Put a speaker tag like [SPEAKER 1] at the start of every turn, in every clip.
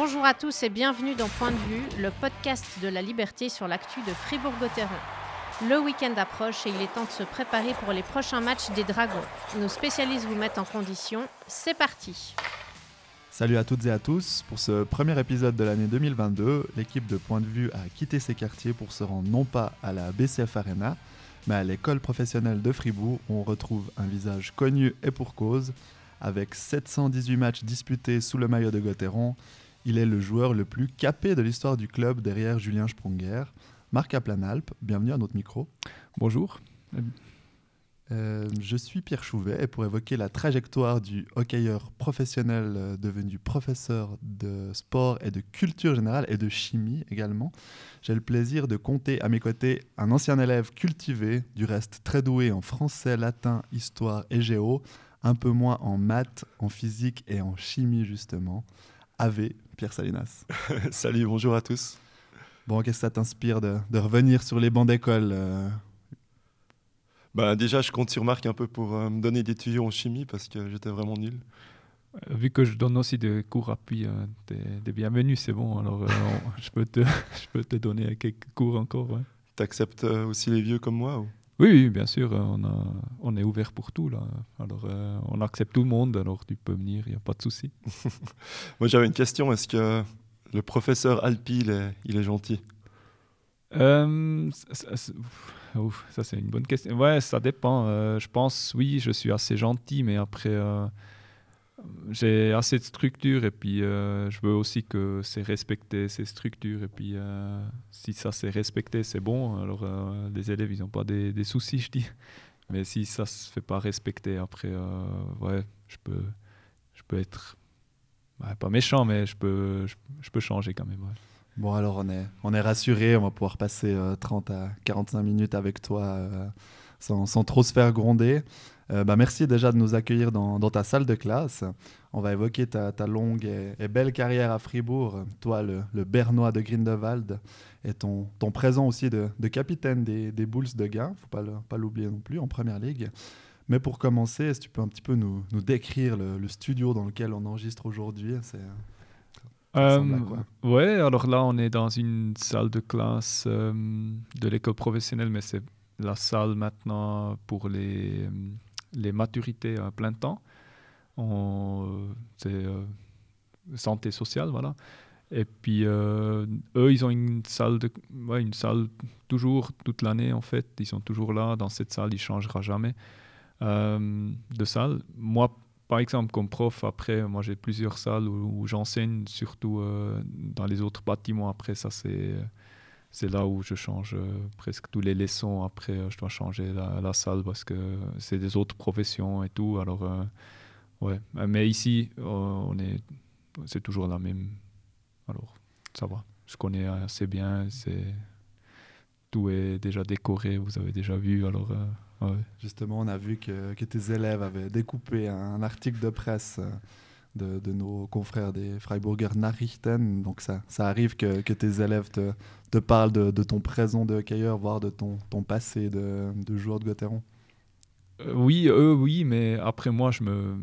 [SPEAKER 1] Bonjour à tous et bienvenue dans Point de vue, le podcast de la liberté sur l'actu de Fribourg-Gotteron. Le week-end approche et il est temps de se préparer pour les prochains matchs des Dragons. Nos spécialistes vous mettent en condition. C'est parti.
[SPEAKER 2] Salut à toutes et à tous. Pour ce premier épisode de l'année 2022, l'équipe de Point de vue a quitté ses quartiers pour se rendre non pas à la BCF Arena, mais à l'école professionnelle de Fribourg où on retrouve un visage connu et pour cause. Avec 718 matchs disputés sous le maillot de Gotteron, il est le joueur le plus capé de l'histoire du club derrière Julien Sprunger. Marc Aplanalp, bienvenue à notre micro.
[SPEAKER 3] Bonjour.
[SPEAKER 2] Euh, je suis Pierre Chouvet et pour évoquer la trajectoire du hockeyeur professionnel euh, devenu professeur de sport et de culture générale et de chimie également, j'ai le plaisir de compter à mes côtés un ancien élève cultivé, du reste très doué en français, latin, histoire et géo, un peu moins en maths, en physique et en chimie justement. Ave, Pierre Salinas.
[SPEAKER 4] Salut, bonjour à tous.
[SPEAKER 2] Bon, qu'est-ce que ça t'inspire de, de, revenir sur les bancs d'école euh
[SPEAKER 4] bah, Déjà, je compte sur Marc un peu pour euh, me donner des tuyaux en chimie parce que j'étais vraiment nul.
[SPEAKER 3] Euh, vu que je donne aussi des cours appui, euh, des, des bienvenus, c'est bon. Alors, on, je, peux te, je peux te donner quelques cours encore. Ouais.
[SPEAKER 4] Tu acceptes aussi les vieux comme moi ou?
[SPEAKER 3] Oui, oui, bien sûr, on, a, on est ouvert pour tout. Là. Alors, euh, on accepte tout le monde, alors tu peux venir, il n'y a pas de souci.
[SPEAKER 4] Moi, j'avais une question. Est-ce que le professeur Alpi, il est, il est gentil?
[SPEAKER 3] Euh, ça, c'est une bonne question. Ouais, ça dépend. Euh, je pense, oui, je suis assez gentil, mais après, euh, j'ai assez de structure et puis euh, je veux aussi que c'est respecté ces structures et puis euh, si ça c'est respecté c'est bon. Alors euh, les élèves ils n'ont pas des, des, soucis je dis. Mais si ça se fait pas respecter après euh, ouais je peux je peux être ouais, pas méchant mais je peux je, peux changer quand même
[SPEAKER 2] bon alors on est on est rassuré on va pouvoir passer 30 à 45 minutes avec toi sans, sans trop se faire gronder euh, bah, merci déjà de nous accueillir dans, dans, ta salle de classe. On va évoquer ta, ta longue et, et, belle carrière à Fribourg, toi le, le Bernois de Grindelwald, et ton, ton présent aussi de, de capitaine des, des Bulls de Gain, il ne faut pas l'oublier non plus, en Première Ligue. Mais pour commencer, est-ce que tu peux un petit peu nous, nous décrire le, le, studio dans lequel on enregistre aujourd'hui?
[SPEAKER 3] Euh, ouais, alors là, on est dans une salle de classe euh, de l'école professionnelle, mais c'est la salle maintenant pour les, les maturités à plein temps. C'est euh, santé sociale, voilà. Et puis, euh, eux, ils ont une salle, une salle toujours, toute l'année, en fait. Ils sont toujours là. Dans cette salle, ils ne changera jamais euh, de salle. Moi, par exemple, comme prof, après, moi, j'ai plusieurs salles où, j'enseigne, surtout euh, dans les autres bâtiments. Après, ça, c'est c'est là où je change euh, presque tous les leçons. Après, euh, je dois changer la, salle parce que c'est des autres professions et tout. Alors, euh, ouais. Mais ici, on est, c'est toujours la même. Alors, ça va. Je connais assez bien. C'est tout est déjà décoré. Vous avez déjà vu. Alors,
[SPEAKER 2] justement, on a vu que, tes élèves avaient découpé un article de presse. De, nos confrères des Freiburger Nachrichten. Donc ça, ça arrive que, tes élèves te, te parle de, ton présent de hockeyeur, voire de ton, ton passé de, joueur de Gotteron
[SPEAKER 3] euh, Oui, eux, oui, mais après moi, je me,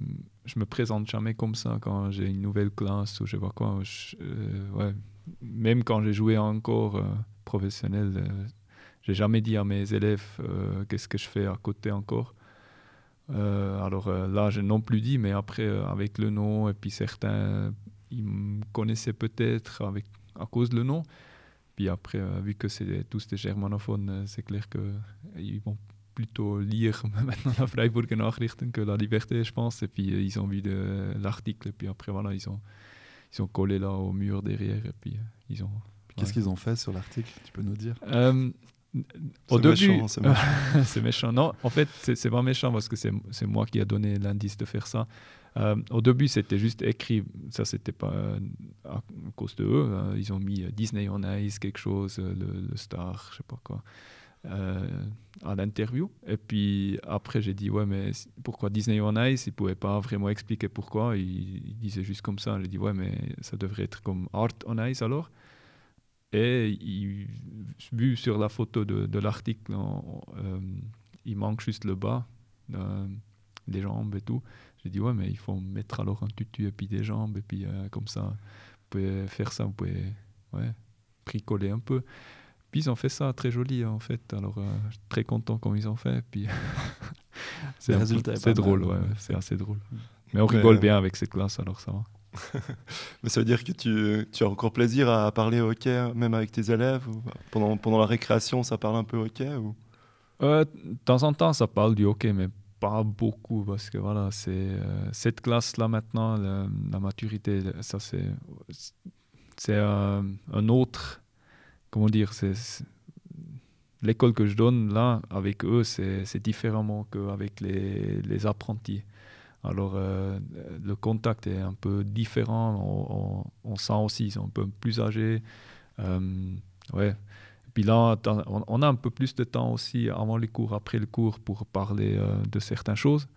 [SPEAKER 3] je me présente jamais comme ça quand j'ai une nouvelle classe ou je sais pas quoi. Euh, ouais. Même quand j'ai joué encore euh, professionnel, euh, j'ai jamais dit à mes élèves qu'est-ce que je fais à côté encore. Euh, alors là, j'ai non plus dit, mais après, avec le nom, et puis certains, ils me connaissaient peut-être avec à cause le nom. Puis après, euh, vu que c'est tous des germanophones, euh, c'est clair qu'ils vont plutôt lire maintenant la Freiburger Nachrichten que la Liberté, je pense. Et puis euh, ils ont vu l'article. Et puis après, voilà, ils ont, ils ont collé là au mur derrière. Et puis ils ont.
[SPEAKER 2] Qu'est-ce qu'ils ont fait sur l'article? Tu peux nous dire?
[SPEAKER 3] Euh, Au début, c'est méchant, méchant. Non, en fait, c'est pas méchant parce que c'est moi qui a donné l'indice de faire ça. Euh, au début, c'était juste écrit, ça c'était pas euh, à cause de eux. Hein. Ils ont mis Disney on Ice, quelque chose, le, le star, je sais pas quoi, euh, à l'interview. Et puis après, j'ai dit, ouais, mais pourquoi Disney on Ice? Ils pouvaient pas vraiment expliquer pourquoi. Ils, ils disaient juste comme ça. J'ai dit, ouais, mais ça devrait être comme Art on Ice alors. Et il, vu sur la photo de, de l'article, euh, il manque juste le bas, euh, les jambes et tout. J'ai dit, ouais, mais il faut mettre alors un tutu et puis des jambes, et puis euh, comme ça, pouvez faire ça, vous pouvez ouais, bricoler un peu. Puis ils ont fait ça très joli en fait. Alors euh, très content comme ils ont fait. Puis c'est drôle, ouais, c'est assez drôle. Mais on rigole bien avec cette classe, alors ça va.
[SPEAKER 4] Mais ça veut dire que tu, as encore plaisir à parler hockey, même avec tes élèves pendant, la récréation, ça parle un peu hockey ou...
[SPEAKER 3] Euh, de temps en temps, ça parle du hockey, mais pas beaucoup, parce que voilà, c'est euh, cette classe-là maintenant, la, maturité, ça c'est un, autre comment dire, l'école que je donne là, avec eux, c'est différemment qu'avec les, apprentis. Alors, euh, le contact est un peu différent. On, sent aussi, ils sont un peu plus âgés. Euh, ouais. Puis là, on, a un peu plus de temps aussi avant les cours, après le cours, pour parler euh, de certaines choses.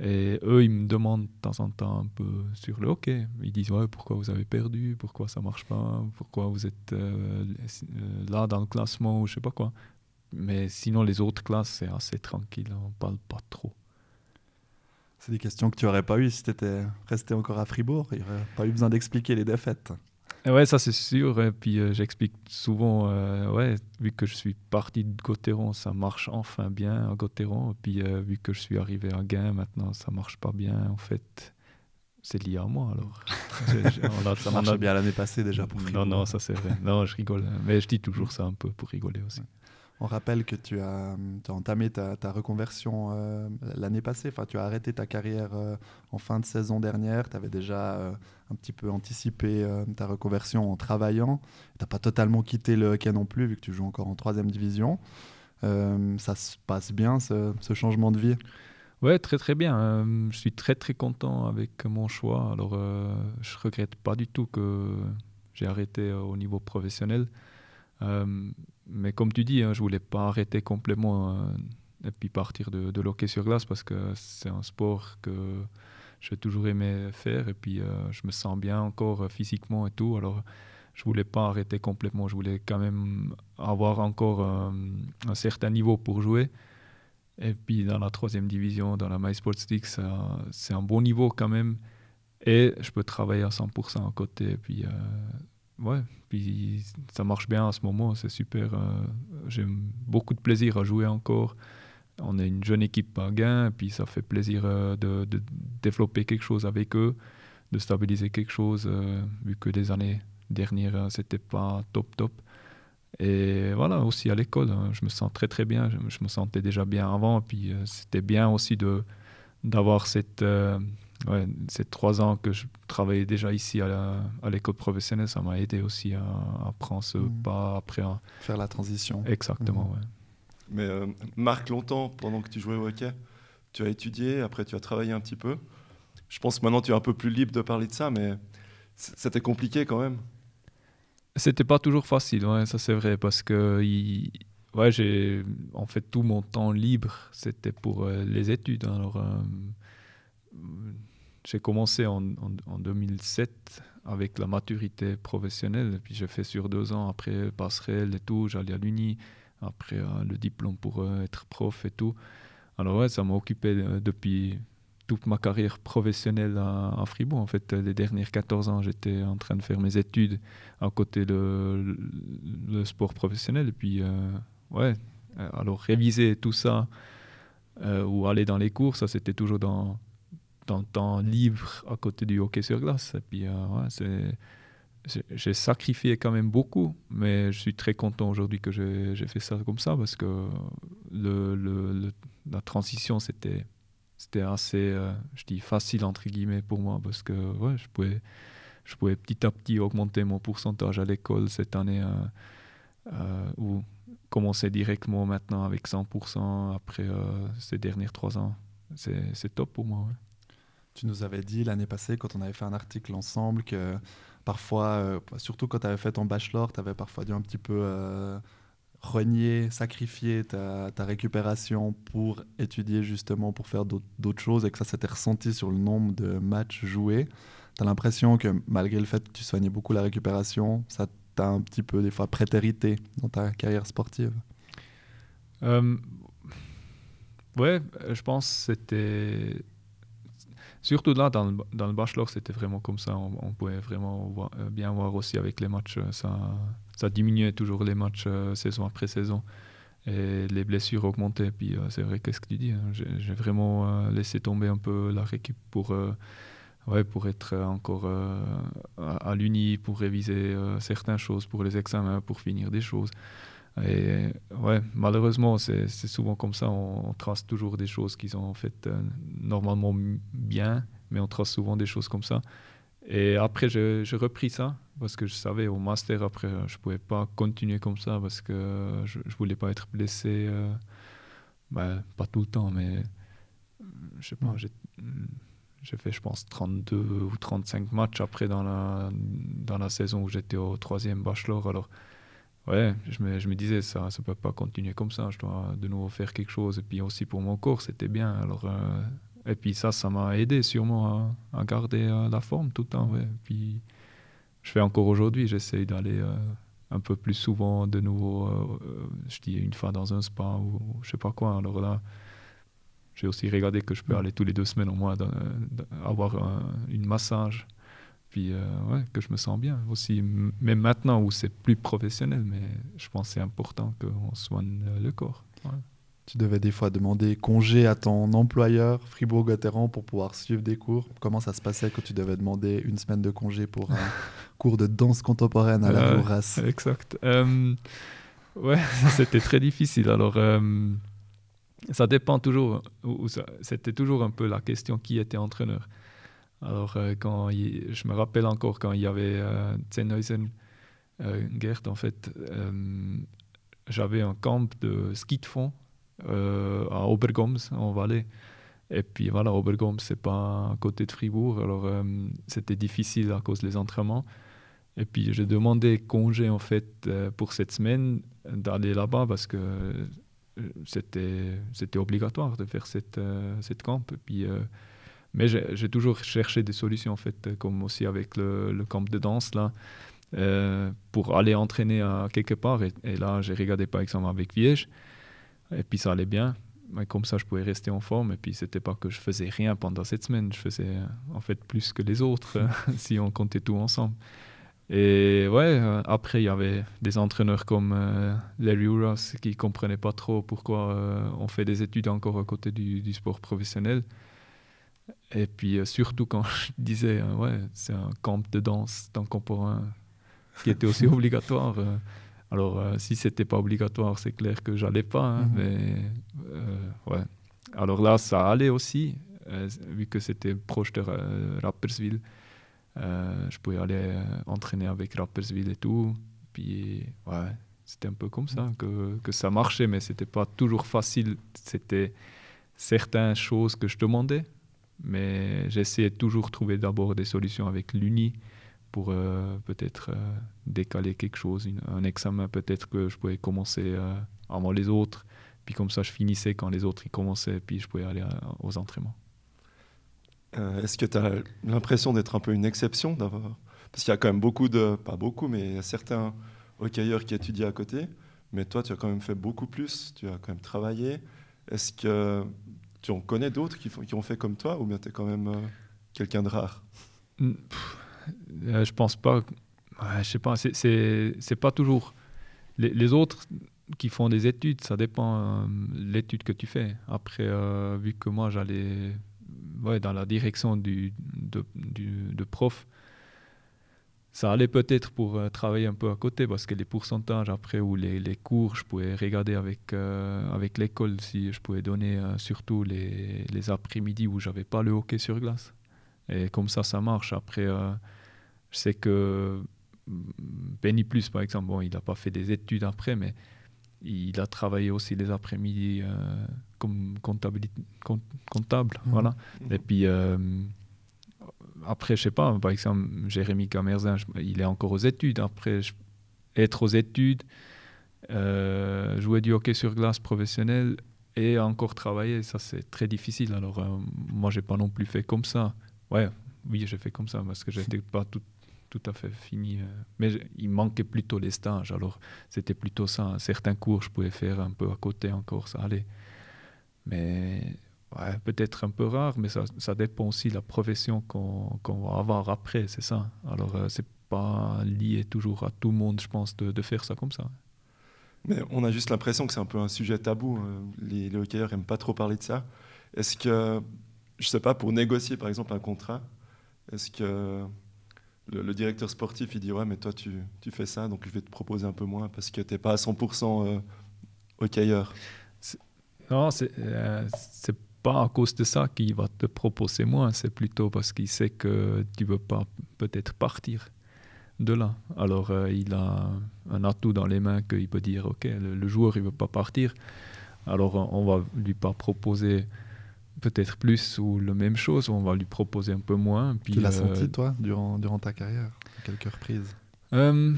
[SPEAKER 3] Et eux, ils me demandent de temps en temps un peu sur le hockey. Ils disent ouais, pourquoi vous avez perdu, pourquoi ça marche pas, pourquoi vous êtes euh, là dans le classement ou je sais pas quoi? Mais sinon, les autres classes, c'est assez tranquille, on parle pas trop.
[SPEAKER 2] C'est des questions que tu aurais pas eues si tu étais resté encore à Fribourg. Il n'y aurait pas eu besoin d'expliquer les défaites.
[SPEAKER 3] Ouais, ça c'est sûr. Et puis euh, j'explique souvent, euh, ouais, vu que je suis parti de Gauthieron, ça marche enfin bien à Gauthieron. Et puis euh, vu que je suis arrivé à Gain, maintenant ça marche pas bien. En fait, c'est lié à moi alors.
[SPEAKER 2] ça marchait bien l'année passée déjà pour
[SPEAKER 3] Non, non, ça c'est vrai. Non, je rigole. Mais je dis toujours ça un peu pour rigoler aussi.
[SPEAKER 2] On rappelle que tu as, entamé ta, reconversion euh, l'année passée. Enfin, tu as arrêté ta carrière euh, en fin de saison dernière. Tu avais déjà euh, un petit peu anticipé ta reconversion en travaillant. Tu n'as pas totalement quitté le hockey non plus, vu que tu joues encore en troisième division. ça se passe bien, ce, changement de vie?
[SPEAKER 3] Ouais, très très bien. je suis très très content avec mon choix. Alors, je regrette pas du tout que j'ai arrêté au niveau professionnel mais comme tu dis, hein, je voulais pas arrêter complètement euh, et puis partir de, de l'hockey sur glace parce que c'est un sport que j'ai toujours aimé faire et puis euh, je me sens bien encore euh, physiquement et tout. Alors je voulais pas arrêter complètement, je voulais quand même avoir encore un certain niveau pour jouer. Et puis dans la troisième division, dans la MySports League, c'est un bon niveau quand même. Et je peux travailler à 100% à côté. Puis ouais, puis ça marche bien à ce moment, c'est super. Euh, j'ai beaucoup de plaisir à jouer encore. On est une jeune équipe à gain, puis ça fait plaisir euh, de, développer quelque chose avec eux, de stabiliser quelque chose, euh, vu que les années dernières, c'était pas top top. Et voilà, aussi à l'école, hein, je me sens très très bien. Je, me sentais déjà bien avant, puis c'était bien aussi d'avoir cette ouais, ces trois ans que je travaillais déjà ici à l'école professionnelle, ça m'a aidé aussi à, prendre ce mmh. pas après. À...
[SPEAKER 2] Faire la transition.
[SPEAKER 3] Exactement, mmh. ouais.
[SPEAKER 4] Mais euh, Marc, longtemps, pendant que tu jouais au hockey, tu as étudié, après tu as travaillé un petit peu. Je pense que maintenant tu es un peu plus libre de parler de ça, mais c'était compliqué quand même.
[SPEAKER 3] C'était pas toujours facile, ouais, ça c'est vrai, parce que ouais, j'ai en fait tout mon temps libre, c'était pour euh, les études. Hein. Alors, euh, j'ai commencé en, en, 2007 avec la maturité professionnelle, puis j'ai fait sur deux ans après passerelle et tout, j'allais à l'Uni, après euh, le diplôme pour euh, être prof et tout. Alors ouais, ça m'a occupé euh, depuis toute ma carrière professionnelle à, Fribourg. En fait, les dernières 14 ans, j'étais en train de faire mes études à côté de le, sport professionnel. Et puis, ouais, alors réviser tout ça ou aller dans les cours, ça c'était toujours dans temps libre à côté du hockey sur glace. Et puis, euh, j'ai sacrifié quand même beaucoup, mais je suis très content aujourd'hui que j'ai fait ça comme ça parce que la transition, c'était c'était assez, euh, je dis facile entre guillemets pour moi parce que je pouvais, je pouvais petit à petit augmenter mon pourcentage à l'école cette année euh, ou commencer directement maintenant avec 100% après ces dernières trois ans. C'est top pour moi.
[SPEAKER 2] Tu nous avais dit l'année passée, quand on avait fait un article ensemble, que parfois, euh, surtout quand tu avais fait ton bachelor, tu avais parfois dû un petit peu euh, renier, sacrifier ta, récupération pour étudier justement, pour faire d'autres choses, et que ça s'était ressenti sur le nombre de matchs joués. Tu as l'impression que malgré le fait que tu soignais beaucoup la récupération, ça t'a un petit peu des fois prétérité dans ta carrière sportive?
[SPEAKER 3] Euh, Ouais, je pense que c'était surtout là, dans le, dans le bachelor, c'était vraiment comme ça. On, pouvait vraiment euh, bien voir aussi avec les matchs. Euh, ça, ça diminuait toujours les matchs saison après saison. Et les blessures augmentaient. Puis c'est vrai, qu'est-ce que tu dis hein, J'ai vraiment laissé tomber un peu la récup pour, ouais, pour être encore à, à l'uni, pour réviser certaines choses, pour les examens, pour finir des choses. Et ouais, malheureusement, c'est souvent comme ça. On, trace toujours des choses qui sont en fait euh, normalement bien, mais on trace souvent des choses comme ça. Et après, j'ai repris ça parce que je savais au master, après, je ne pouvais pas continuer comme ça parce que je ne voulais pas être blessé. Euh, ben, pas tout le temps, mais je sais pas, j'ai fait, je pense, 32 ou 35 matchs après dans la, dans la saison où j'étais au troisième bachelor. Alors, ouais, je me, je me disais, ça ne peut pas continuer comme ça, je dois de nouveau faire quelque chose. Et puis aussi pour mon corps, c'était bien. Alors, euh, et puis ça, ça m'a aidé sûrement à, garder euh, la forme tout le temps. Ouais. puis je fais encore aujourd'hui, j'essaye d'aller euh, un peu plus souvent de nouveau, je dis une fois dans un spa ou, je sais pas quoi. Alors là, j'ai aussi regardé que je peux mm. aller tous les deux semaines au moins avoir un, une massage puis euh, ouais, que je me sens bien aussi. Même maintenant où c'est plus professionnel, mais je pense que c'est important qu'on soigne euh, le corps.
[SPEAKER 2] Tu devais des fois demander congé à ton employeur Fribourg-Gotteron pour pouvoir suivre des cours. Comment ça se passait quand tu devais demander une semaine de congé pour un cours de danse contemporaine à la
[SPEAKER 3] euh, Exact. Euh, ouais, c'était très difficile. Alors, ça dépend toujours. C'était toujours un peu la question qui était entraîneur. Alors, euh, quand je me rappelle encore quand il y avait euh, Zenhausen, euh, Gert, en fait, euh, j'avais un camp de ski de fond à Obergoms, en Valais. Et puis voilà, Obergoms, c'est pas à côté de Fribourg, alors c'était difficile à cause des entraînements. Et puis j'ai demandé congé en fait pour cette semaine d'aller là-bas parce que c'était c'était obligatoire de faire cette cette camp. Et puis mais j'ai toujours cherché des solutions, en fait, comme aussi avec le, le camp de danse, là, euh, pour aller entraîner à quelque part. Et, là, j'ai regardé, par exemple, avec Viège, et puis ça allait bien. Mais comme ça, je pouvais rester en forme. Et puis, c'était pas que je faisais rien pendant cette semaine. Je faisais, en fait, plus que les autres, si on comptait tout ensemble. Et ouais, euh, après, il y avait des entraîneurs comme euh, Larry Uras qui comprenaient pas trop pourquoi on fait des études encore à côté du, du sport professionnel. Et puis euh, surtout quand je disais, euh, ouais, c'est un camp de danse contemporain qui était aussi obligatoire. Euh. alors si c'était pas obligatoire, c'est clair que j'allais pas. Hein, mhm. Mais ouais. Alors là, ça allait aussi, vu que c'était proche de Rapperswil. je pouvais aller entraîner avec Rapperswil et tout. Puis ouais, c'était un peu comme ça que, que ça marchait, mais c'était pas toujours facile. C'était certaines choses que je demandais mais j'essayais toujours de trouver d'abord des solutions avec l'UNI pour euh, peut-être euh, décaler quelque chose, un examen peut-être que je pouvais commencer euh, avant les autres, puis comme ça je finissais quand les autres y commençaient, puis je pouvais aller aux entraînements.
[SPEAKER 4] Est-ce que tu as l'impression d'être un peu une exception Parce qu'il y a quand même beaucoup de, pas beaucoup, mais il y a certains hockeyeurs qui étudient à côté, mais toi tu as quand même fait beaucoup plus, tu as quand même travaillé. Est-ce que tu en connais d'autres qui, qui, ont fait comme toi ou bien tu es quand même euh, quelqu'un de rare?
[SPEAKER 3] Mm, euh, Je pense pas. Je sais pas. C'est pas toujours. Les, autres qui font des études, ça dépend euh, l'étude que tu fais. Après, vu que moi j'allais ouais, dans la direction du, de, du, de prof, ça allait peut-être pour euh, travailler un peu à côté parce que les pourcentages après ou les, les cours, je pouvais regarder avec, euh, avec l'école si je pouvais donner euh, surtout les, les après-midi où j'avais pas le hockey sur glace. Et comme ça, ça marche. Après, je sais que mm, Benny Plus, par exemple, bon, il n'a pas fait des études après, mais il a travaillé aussi les après-midi comme comptable. comptable mmh. Voilà. Mmh. Et puis après, je sais pas, par exemple, Jérémy Camerzin, il est encore aux études. Après, être aux études, euh, jouer du hockey sur glace professionnel et encore travailler, ça c'est très difficile. Alors, euh, moi, j'ai pas non plus fait comme ça. Ouais, oui, j'ai fait comme ça parce que j'étais pas tout, tout à fait fini. Euh. mais il manquait plutôt les stages. Alors, c'était plutôt ça. Certains cours, je pouvais faire un peu à côté encore, ça allait. Mais ouais, peut-être un peu rare, mais ça, ça dépend aussi de la profession qu'on va avoir après, c'est ça. Alors, euh, c'est pas lié toujours à tout le monde, je pense, de, de faire ça comme ça.
[SPEAKER 4] Mais on a juste l'impression que c'est un peu un sujet tabou. Euh, les, les hockeyeurs n'aiment pas trop parler de ça. Est-ce que, je sais pas, pour négocier par exemple un contrat, est-ce que le, directeur sportif il dit ouais mais toi tu, tu, fais ça donc je vais te proposer un peu moins parce que tu n'es pas à 100% euh, hockeyeur?
[SPEAKER 3] Non, c'est euh, c'est pas à cause de ça qu'il va te proposer moins, c'est plutôt parce qu'il sait que tu veux pas peut-être partir de là. Alors euh, il a un atout dans les mains qu'il peut dire ok le, joueur il veut pas partir, alors on va lui pas proposer peut-être plus ou la même chose, on va lui proposer un peu moins.
[SPEAKER 2] Puis, tu l'as euh, senti toi durant, durant ta carrière, à quelques reprises?
[SPEAKER 3] Euh,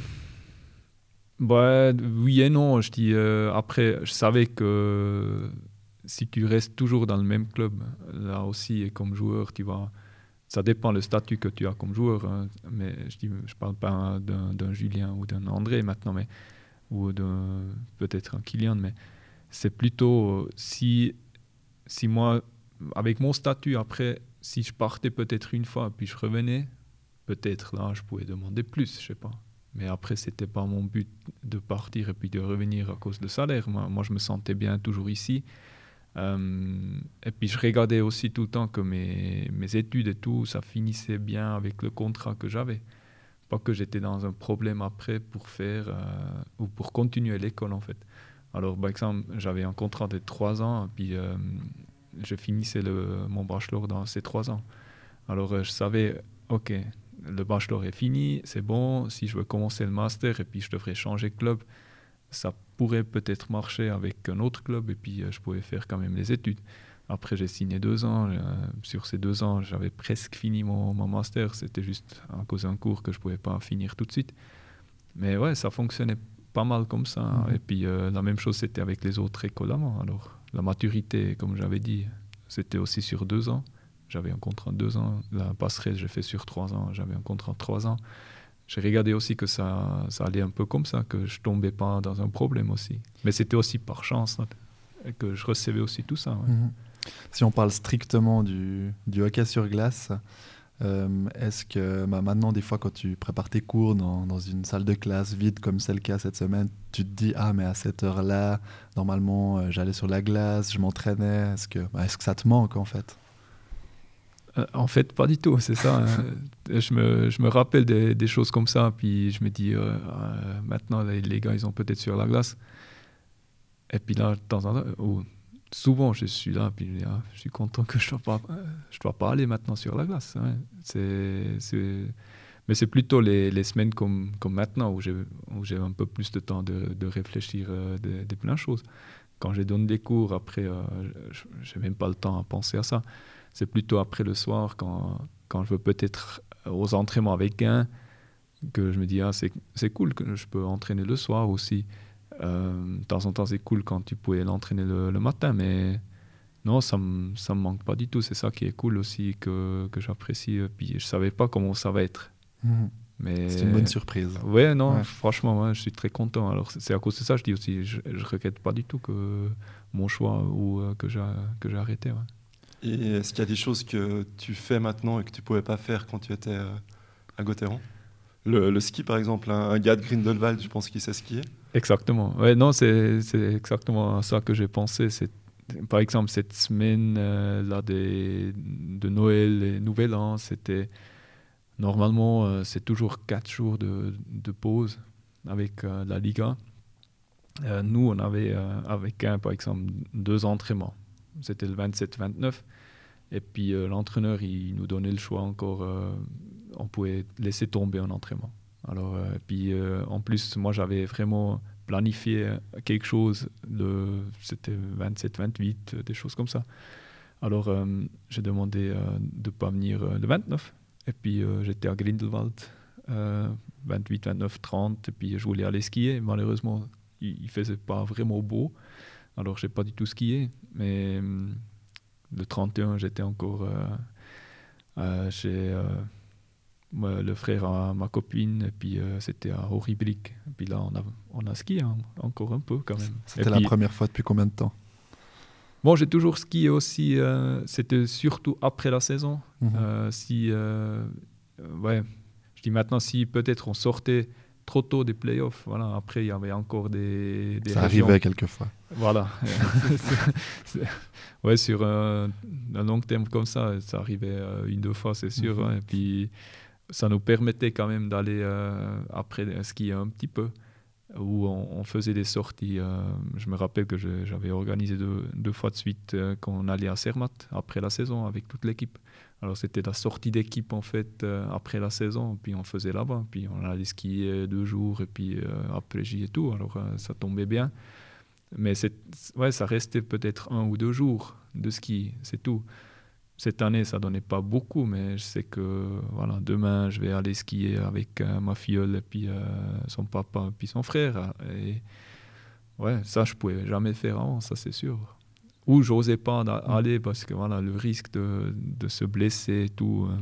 [SPEAKER 3] bah, Oui et non. Je dis, après, je savais que si tu restes toujours dans le même club, là aussi, et comme joueur, tu vas ça dépend le statut que tu as comme joueur. Hein. mais je dis, je parle pas d'un Julien ou d'un André maintenant, mais ou peut-être un Kylian, mais c'est plutôt si si moi avec mon statut après, si je partais peut-être une fois puis je revenais, peut-être là je pouvais demander plus, je sais pas. Mais après c'était pas mon but de partir et puis de revenir à cause de salaire. Moi, moi je me sentais bien toujours ici. Euh, et puis je regardais aussi tout le temps que mes, mes, études et tout, ça finissait bien avec le contrat que j'avais. Pas que j'étais dans un problème après pour faire euh, ou pour continuer l'école en fait. Alors par exemple, j'avais un contrat de trois ans, puis euh, je finissais le, mon bachelor dans ces trois ans. Alors je savais, ok, le bachelor est fini, c'est bon, si je veux commencer le master et puis je devrais changer de club, ça pourrait peut-être marcher avec un autre club et puis euh, je pouvais faire quand même les études. Après, j'ai signé deux ans. Euh, sur ces deux ans, j'avais presque fini mon, mon master. C'était juste à cause d'un cours que je ne pouvais pas finir tout de suite. Mais ouais, ça fonctionnait pas mal comme ça. Mhm. Et puis euh, la même chose, c'était avec les autres écoles Alors, la maturité, comme j'avais dit, c'était aussi sur deux ans. J'avais un contrat de deux ans. La passerelle, j'ai fait sur trois ans. J'avais un contrat de trois ans j'ai regardé aussi que ça, allait un peu comme ça, que je tombais pas dans un problème aussi. Mais c'était aussi par chance que je recevais aussi tout ça. Mhm.
[SPEAKER 2] Si on parle strictement du, hockey sur glace, euh, est-ce que bah, maintenant, des fois, quand tu prépares tes cours dans, une salle de classe vide, comme c'est le cas cette semaine, tu te dis Ah, mais à cette heure-là, normalement, euh, j'allais sur la glace, je m'entraînais. Est-ce que, bah, est -ce que ça te manque en fait?
[SPEAKER 3] En fait, pas du tout, c'est ça. Hein. je, me, je, me, rappelle des, des, choses comme ça, puis je me dis, euh, euh, maintenant, les, gars, ils ont peut-être sur la glace. Et puis là, de temps en temps, souvent, je suis là, puis ah, je suis content que je ne dois, pas, je dois pas aller maintenant sur la glace. Hein. Mais c'est plutôt les, les, semaines comme, comme maintenant, où j'ai un peu plus de temps de, de réfléchir de, de, plein de choses. Quand je donne des cours, après, je n'ai même pas le temps à penser à ça c'est plutôt après le soir, quand, quand je veux peut-être aux entraînements avec un, que je me dis, ah, c'est cool que je peux entraîner le soir aussi. Euh, de temps en temps, c'est cool quand tu pouvais l'entraîner le, matin, mais non, ça ne me manque pas du tout. C'est ça qui est cool aussi, que, que j'apprécie. Puis je ne savais pas comment ça va être.
[SPEAKER 2] Mhm. Mais... C'est une bonne surprise.
[SPEAKER 3] Ouais, non, franchement, je suis très content. Alors, c'est à cause de ça, je dis aussi, je ne regrette pas du tout que mon choix ou euh, que j'ai arrêté.
[SPEAKER 4] Et est-ce qu'il y a des choses que tu fais maintenant et que tu ne pouvais pas faire quand tu étais euh, à Gauthieron? Le, ski, par exemple, un, gars de Grindelwald, je pense qu'il sait skier.
[SPEAKER 3] Exactement. Ouais, non, c'est exactement ça que j'ai pensé. Par exemple, cette semaine euh, là de Noël et Nouvel An, c'était normalement euh, c'est toujours quatre jours de, de pause avec la Liga. nous, on avait avec un, par exemple, deux entraînements c'était le 27-29. Et puis euh, l'entraîneur, il nous donnait le choix encore. Euh, on pouvait laisser tomber un entraînement. Alors, euh, puis en plus, moi, j'avais vraiment planifié quelque chose. C'était 27-28, des choses comme ça. Alors, j'ai demandé de ne pas venir le 29. Et puis, j'étais à Grindelwald, 28, 29, 30. Et puis, je voulais aller skier. Malheureusement, il ne faisait pas vraiment beau. Alors, je n'ai pas du tout skié, mais hum, le 31, j'étais encore euh, euh, chez euh, le frère à ma copine, et puis c'était à Horibrick. Et puis là, on a, on a skié encore un peu quand même.
[SPEAKER 2] C'était la première fois depuis combien de temps?
[SPEAKER 3] Bon, j'ai toujours skié aussi. euh, C'était surtout après la saison.
[SPEAKER 2] Mhm.
[SPEAKER 3] Euh, si, ouais, je dis maintenant si peut-être on sortait trop tôt des playoffs. Voilà. Après, il y avait encore des, des
[SPEAKER 2] Ça
[SPEAKER 3] régions-
[SPEAKER 2] arrivait quelquefois.
[SPEAKER 3] Voilà. C'est- ouais, sur un, un long terme comme ça, ça arrivait euh, une deux fois, c'est sûr.
[SPEAKER 2] Mhm.
[SPEAKER 3] hein. Et puis, ça nous permettait quand même d'aller euh, après skier un petit peu, où on, on faisait des sorties. euh, je me rappelle que je- j'avais organisé deux, deux fois de suite euh, qu'on allait à Zermatt après la saison avec toute l'équipe. Alors c'était la sortie d'équipe en fait euh, après la saison, puis on faisait là-bas, puis on allait skier deux jours et puis euh, après j'y et tout. Alors euh, ça tombait bien. Mais ouais, ça restait peut-être un ou deux jours de ski, c'est tout. Cette année, ça donnait pas beaucoup, mais je sais que voilà, demain, je vais aller skier avec ma filleule et puis son papa et puis son frère. Et ouais, ça, je pouvais jamais faire avant, ça c'est sûr. Ou j'osais pas d'a- aller parce que voilà, le risque de, de se blesser et tout euh,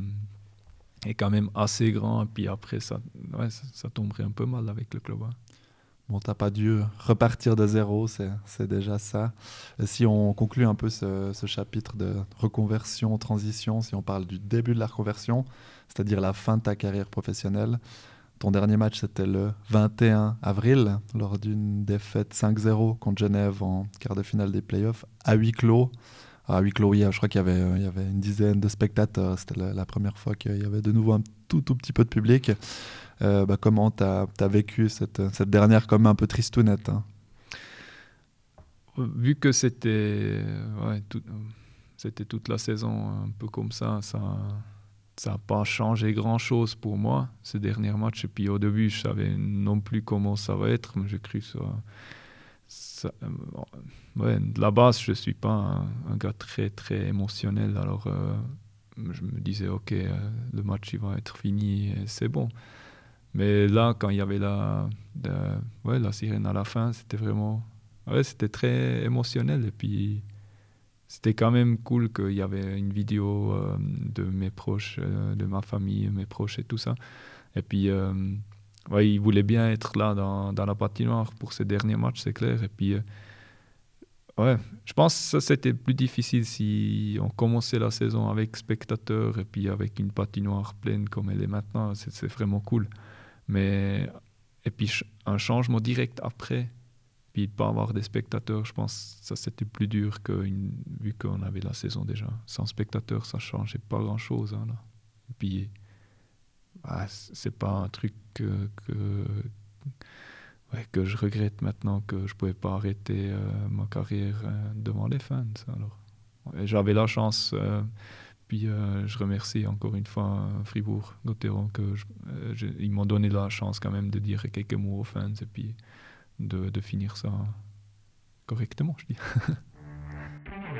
[SPEAKER 3] est quand même assez grand. Et puis après, ça, ouais, ça, ça tomberait un peu mal avec le club. hein.
[SPEAKER 2] Bon, t'as pas dû repartir de zéro, c'est c'est déjà ça. Et si on conclut un peu ce, ce chapitre de reconversion, transition, si on parle du début de la reconversion, c'est-à-dire la fin de ta carrière professionnelle, ton dernier match c'était le 21 avril, lors d'une défaite 5-0 contre Genève en quart de finale des playoffs, à huis clos. À huis clos, oui, je crois qu'il y euh, y avait une dizaine de spectateurs. C'était la, première fois qu'il y avait de nouveau un tout, petit peu de public. Euh, bah, comment tu as, vécu cette, dernière comme un peu tristounette hein?
[SPEAKER 3] Vu que c'était toute la saison un peu comme ça, ça ça n'a pas changé grand-chose pour moi, ces derniers matchs. Et puis au début, je savais non plus comment ça va être, mais j'ai cru ça... ça- euh, ouais, de la base, je ne suis pas un, gars très, très émotionnel. Alors euh, je me disais, OK, euh, le match il va être fini et c'est bon. Mais là, quand il y avait la, la- ouais, la sirène à la fin, c'était vraiment Ouais, c'était très émotionnel et puis c'était quand même cool qu'il y avait une vidéo euh, de mes proches, euh, de ma famille, mes proches et tout ça. Et puis, euh, ouais, ils voulaient bien être là dans, dans la patinoire pour ces derniers matchs, c'est clair. Et puis, euh, ouais, je pense que ça, c'était plus difficile si on commençait la saison avec spectateurs et puis avec une patinoire pleine comme elle est maintenant. C'est vraiment cool. Mais, et puis, un changement direct après de pas avoir des spectateurs, je pense que ça c'était plus dur que vu qu'on avait la saison déjà. Sans spectateurs, ça changeait pas grand chose. Hein, là. Et puis, ah, c- c'est pas un truc que, que, je regrette maintenant que je pouvais pas arrêter euh, ma carrière euh, devant les fans. Alors, j'avais la chance. euh, puis je remercie encore une fois Fribourg, Gauthieron, que ils m'ont donné la chance quand même de dire quelques mots aux fans et puis de, de finir ça correctement, je dis.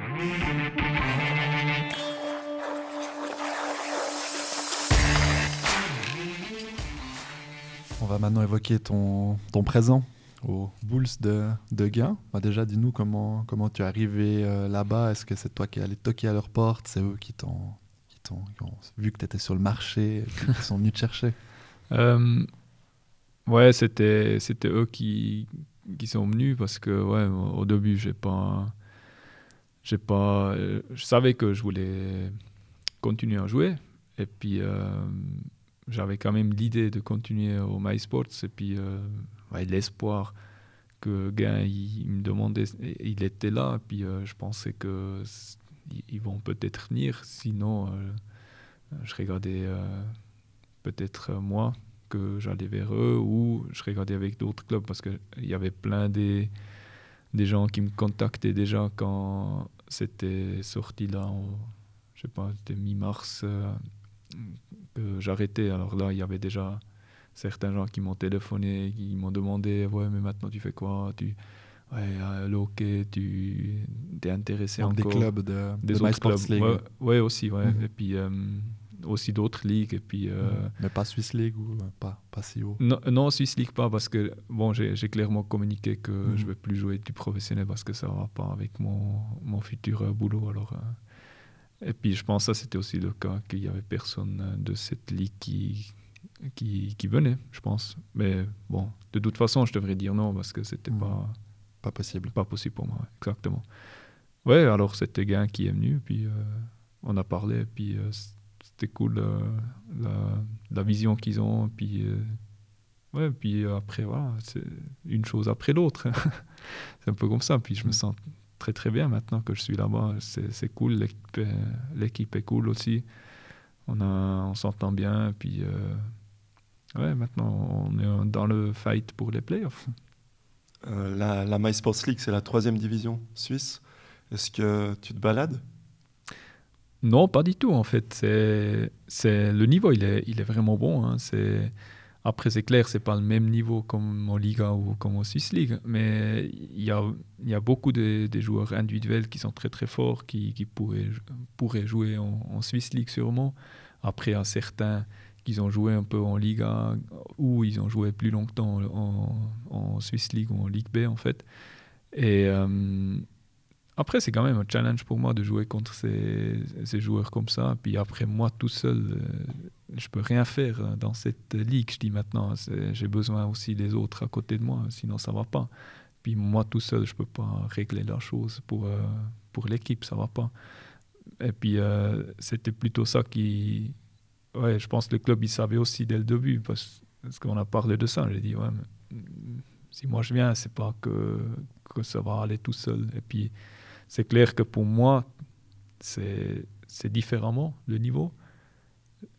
[SPEAKER 2] On va maintenant évoquer ton, ton présent aux Bulls de, de Gain. Bah déjà, dis-nous comment, comment tu es arrivé euh, là-bas. Est-ce que c'est toi qui es allé toquer à leur porte? C'est eux qui t'ont qui t'ont- qui ont vu que tu étais sur le marché qui sont venus te chercher?
[SPEAKER 3] Euh, ouais, c'était c'était eux qui, qui sont venus parce que ouais, au début, j'ai pas j'ai pas euh, je savais que je voulais continuer à jouer. Et puis euh, j'avais quand même l'idée de continuer au MySports. Et puis euh, l'espoir que Gain il, me demandait il était là. Et puis je pensais que ils- vont peut-être venir. Sinon je regardais peut-être moi que j'allais vers eux ou je regardais avec d'autres clubs parce qu'il y avait plein des, des gens qui me contactaient déjà quand c'était sorti là, en, je sais pas, c'était mi-mars euh, que j'arrêtais. Alors là, il y avait déjà certains gens qui m'ont téléphoné, qui m'ont demandé Ouais, mais maintenant tu fais quoi? Tu, Ouais, euh, le hockey, tu es intéressé
[SPEAKER 2] des
[SPEAKER 3] encore
[SPEAKER 2] clubs de,
[SPEAKER 3] des
[SPEAKER 2] de
[SPEAKER 3] autres clubs. Ouais, aussi, ouais.
[SPEAKER 2] Mhm.
[SPEAKER 3] Et puis euh, aussi d'autres ligues. Et puis, euh,
[SPEAKER 2] Mais pas Swiss League ou euh, pas, pas si haut
[SPEAKER 3] non, non, Swiss League pas parce que bon, j'ai clairement communiqué que
[SPEAKER 2] Mhm.
[SPEAKER 3] je vais plus jouer du professionnel parce que ça va pas avec mon, mon futur euh, boulot. Alors, euh, et puis je pense que ça c'était aussi le cas qu'il y avait personne de cette ligue qui qui, qui venait, je pense. Mais bon, de toute façon, je devrais dire non parce que c'était
[SPEAKER 2] Mhm.
[SPEAKER 3] pas
[SPEAKER 2] Pas possible.
[SPEAKER 3] pas possible pour moi, exactement. ouais, alors c'était Gain qui est venu, puis on a parlé, puis c'était cool la, la, vision qu'ils ont, puis ouais, puis après voilà, c'est une chose après l'autre. c'est un peu comme ça, puis je me sens très très bien maintenant que je suis là-bas. C'est cool, l'équipe est, cool aussi. On, on s'entend bien, puis ouais, maintenant on est dans le fight pour les playoffs.
[SPEAKER 4] Euh, la, la MySports League, c'est la troisième division suisse. Est-ce que tu te balades?
[SPEAKER 3] Non, pas du tout en fait. C'est, le niveau, il est, vraiment bon. Hein. Après, c'est clair, c'est pas le même niveau comme en Liga ou comme en Swiss League, mais il y a, beaucoup de, joueurs individuels qui sont très très forts, qui, qui pourraient, jouer en, Swiss League sûrement. Après, un certain ils ont joué un peu en Liga ou ils ont joué plus longtemps en, en Swiss League ou en Ligue B en fait. Et euh, après, c'est quand même un challenge pour moi de jouer contre ces, ces joueurs comme ça. Puis après, moi tout seul, euh, je peux rien faire dans cette ligue. Je dis maintenant, j'ai besoin aussi des autres à côté de moi, sinon ça va pas. Puis moi tout seul, je peux pas régler la chose pour, euh, pour l'équipe, ça va pas. Et puis c'était plutôt ça qui, ouais, je pense que le club, il savait aussi dès le début, parce, qu'on a parlé de ça. J'ai dit, ouais, si moi je viens, c'est pas que, que ça va aller tout seul. Et puis, c'est clair que pour moi, c'est différemment le niveau.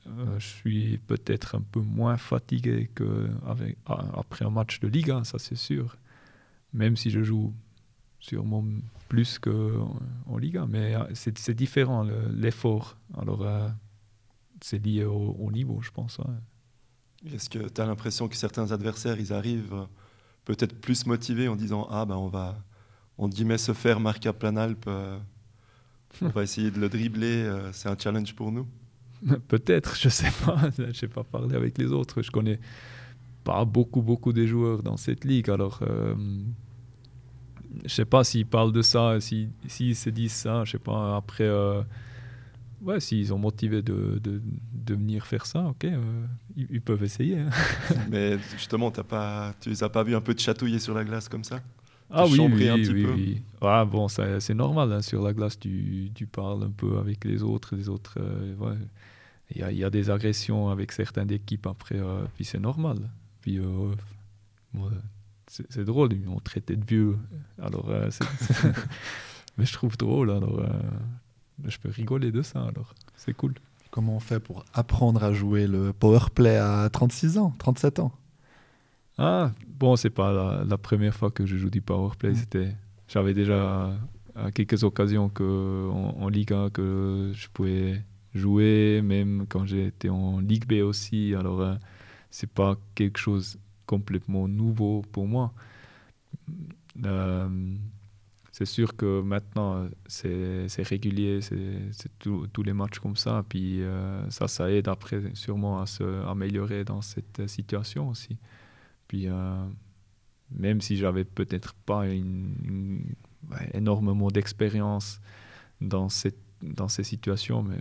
[SPEAKER 3] Euh, je suis peut-être un peu moins fatigué qu'après un match de Ligue 1, ça c'est sûr. Même si je joue sûrement plus qu'en en Ligue 1, mais euh, c'est différent l'effort. Alors, euh, c'est lié au, niveau, je pense.
[SPEAKER 4] Est-ce que tu as l'impression que certains adversaires, ils arrivent peut-être plus motivés en disant Ah, ben on va, on dit mais se faire marquer à Planalp, euh, on va essayer de le dribbler, euh, c'est un challenge pour nous
[SPEAKER 3] Peut-être, je sais pas. Je n'ai pas parlé avec les autres. Je connais pas beaucoup, beaucoup de joueurs dans cette ligue. Alors, euh, je sais pas s'ils parlent de ça, s'ils si, se disent ça. Je sais pas. Après ouais, s'ils sont motivés de, de, de, venir faire ça, ok, euh, ils, peuvent essayer. Hein.
[SPEAKER 4] Mais justement, as pas, tu les as pas vus un peu de chatouiller sur la glace comme ça?
[SPEAKER 3] Ah oui, oui, un petit oui, peu. oui. Ah, bon, c'est normal, hein, sur la glace, tu, tu, parles un peu avec les autres, les autres, euh, ouais. Il y, a, y, a, des agressions avec certaines équipes après, euh, puis c'est normal. Puis c'est drôle, ils m'ont traité de vieux. Alors, mais je trouve drôle. Alors, je peux rigoler de ça alors. C'est cool.
[SPEAKER 2] Comment on fait pour apprendre à jouer le power play à 36 ans, 37 ans?
[SPEAKER 3] Ah, bon, c'est pas la, première fois que je joue du power play. Mm. C'était, j'avais déjà à quelques occasions que en, Ligue 1 que je pouvais jouer, même quand j'étais en Ligue B aussi. Alors, euh, c'est pas quelque chose complètement nouveau pour moi. Euh, c'est sûr que maintenant, c'est régulier, c'est tous les matchs comme ça. Puis euh, ça, ça aide après sûrement à se améliorer dans cette situation aussi. Puis euh, même si j'avais peut-être pas une, énormément d'expérience dans, cette, dans ces situations, mais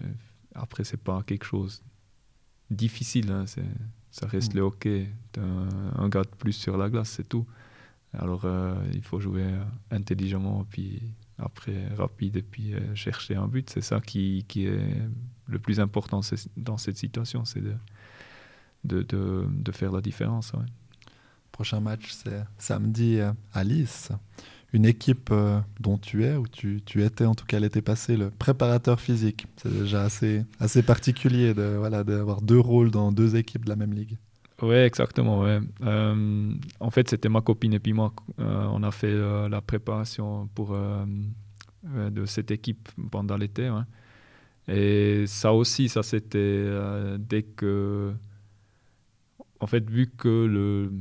[SPEAKER 3] après, c'est pas quelque chose difficile. Hein, ça reste mm. le hockey. Un, un gars de plus sur la glace, c'est tout. Alors, euh, il faut jouer euh, intelligemment, puis après rapide, et puis euh, chercher un but. C'est ça qui, qui, est le plus important dans cette situation, c'est de, de, de, de, faire la différence.
[SPEAKER 2] Prochain match, c'est samedi à Nice. Une équipe dont tu es, ou tu, tu, étais en tout cas l'été passé, le préparateur physique. C'est déjà assez, assez particulier de voilà, d'avoir deux rôles dans deux équipes de la même ligue.
[SPEAKER 3] Oui, exactement. Ouais. Euh, en fait, c'était ma copine et puis moi. Euh, on a fait euh, la préparation pour, de cette équipe pendant l'été. Et ça aussi, ça c'était dès que. En fait, vu que le.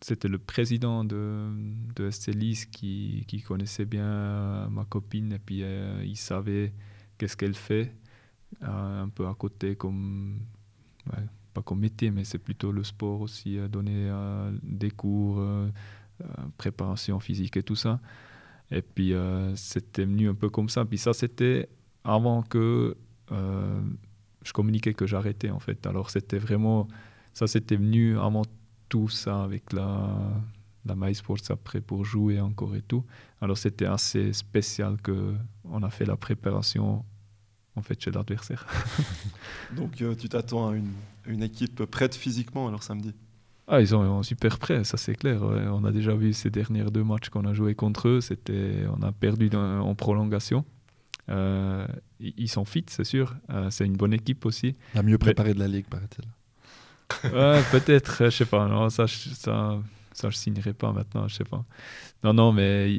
[SPEAKER 3] c'était le président de, de qui, qui, connaissait bien ma copine et puis il savait qu'est-ce qu'elle fait un peu à côté comme pas comme métier, mais c'est plutôt le sport aussi, donner euh, des cours, euh, euh, préparation physique et tout ça. Et puis c'était venu un peu comme ça. Puis ça, c'était avant que je communiquais que j'arrêtais en fait. Alors c'était vraiment, ça c'était venu avant tout ça avec la, la MySports après pour jouer encore et tout. Alors c'était assez spécial que on a fait la préparation en fait chez l'adversaire.
[SPEAKER 4] Donc tu t'attends à une, une, équipe prête physiquement alors samedi?
[SPEAKER 3] Ah, ils sont super prêts, ça c'est clair. On a déjà vu ces derniers deux matchs qu'on a joué contre eux, c'était on a perdu en prolongation. Euh, ils sont fit, c'est sûr. Euh, c'est une bonne équipe aussi.
[SPEAKER 2] La mieux préparée de la ligue, paraît-il.
[SPEAKER 3] Ouais, peut-être, je sais pas. Non, ça, ça, ça, je signerai pas maintenant, je sais pas. Non, non, mais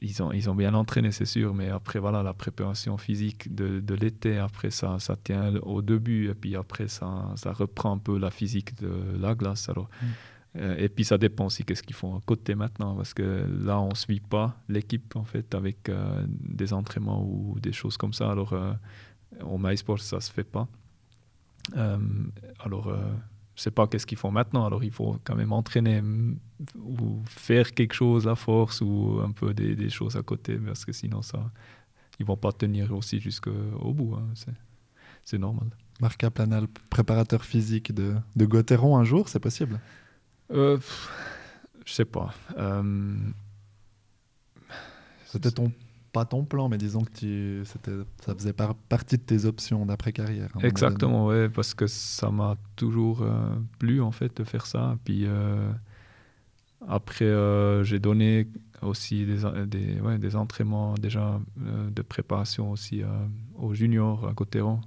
[SPEAKER 3] ils, ont, ils ont bien entraîné, c'est sûr. Mais après, voilà, la préparation physique de, de l'été, après, ça, ça tient au début. Et puis après, ça, ça reprend un peu la physique de la glace. Alors, mm. Euh, et puis ça dépend aussi qu'est-ce qu'ils font à côté maintenant, parce que là on ne suit pas l'équipe en fait avec euh, des entraînements ou des choses comme ça. Alors euh, au MySports ça se fait pas. alors je sais pas qu'est-ce qu'ils font maintenant. Alors il faut quand même entraîner ou faire quelque chose à force ou un peu des, des choses à côté, parce que sinon ça ils vont pas tenir aussi jusqu'au bout. Hein. C'est normal.
[SPEAKER 2] Marc Planal, préparateur physique de, de Gauthieron un jour, c'est possible?
[SPEAKER 3] Euh, Je sais pas. Euh...
[SPEAKER 2] C'était ton, pas ton plan, mais disons que tu, ça faisait partie de tes options d'après-carrière.
[SPEAKER 3] Exactement, ouais, parce que ça m'a toujours euh, plu en fait de faire ça. Puis euh, après, euh, j'ai donné aussi des, des, ouais, des entraînements déjà de préparation aussi aux juniors à Cotteron,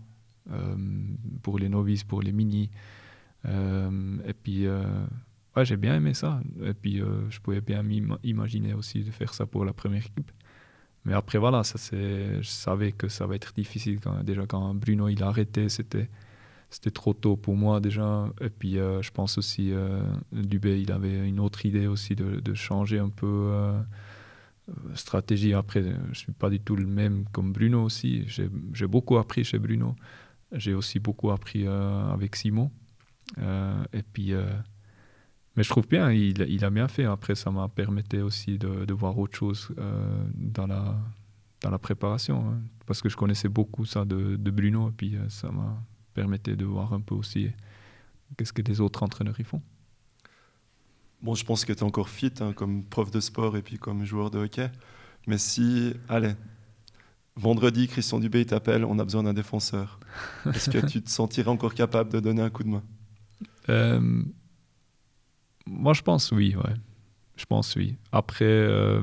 [SPEAKER 3] pour les novices, pour les mini. et puis ouais, j'ai bien aimé ça. Et puis, je pouvais bien m'imaginer aussi de faire ça pour la première équipe. Mais après, voilà, ça, je savais que ça va être difficile. Déjà, quand Bruno il a arrêté, c'était, trop tôt pour moi déjà. Et puis, euh, je pense aussi, euh, Dubé, il avait une autre idée aussi de, changer un peu euh, stratégie. Après, je ne suis pas du tout le même comme Bruno aussi. J'ai, beaucoup appris chez Bruno. J'ai aussi beaucoup appris avec Simon. et puis mais je trouve bien, il, il, a bien fait. Après, ça m'a permis aussi de, de, voir autre chose euh, dans, la, dans la préparation. Hein. parce que je connaissais beaucoup ça de, de Bruno. Et puis, euh, ça m'a permis de voir un peu aussi qu'est-ce que les autres entraîneurs y font.
[SPEAKER 4] Bon, je pense que tu es encore fit hein, comme prof de sport et puis comme joueur de hockey. Mais si, allez, vendredi, Christian Dubé t'appelle, on a besoin d'un défenseur. Est-ce que tu te sentirais encore capable de donner un coup de main?
[SPEAKER 3] Euh, moi, je pense oui, ouais. Je pense oui. Après, euh,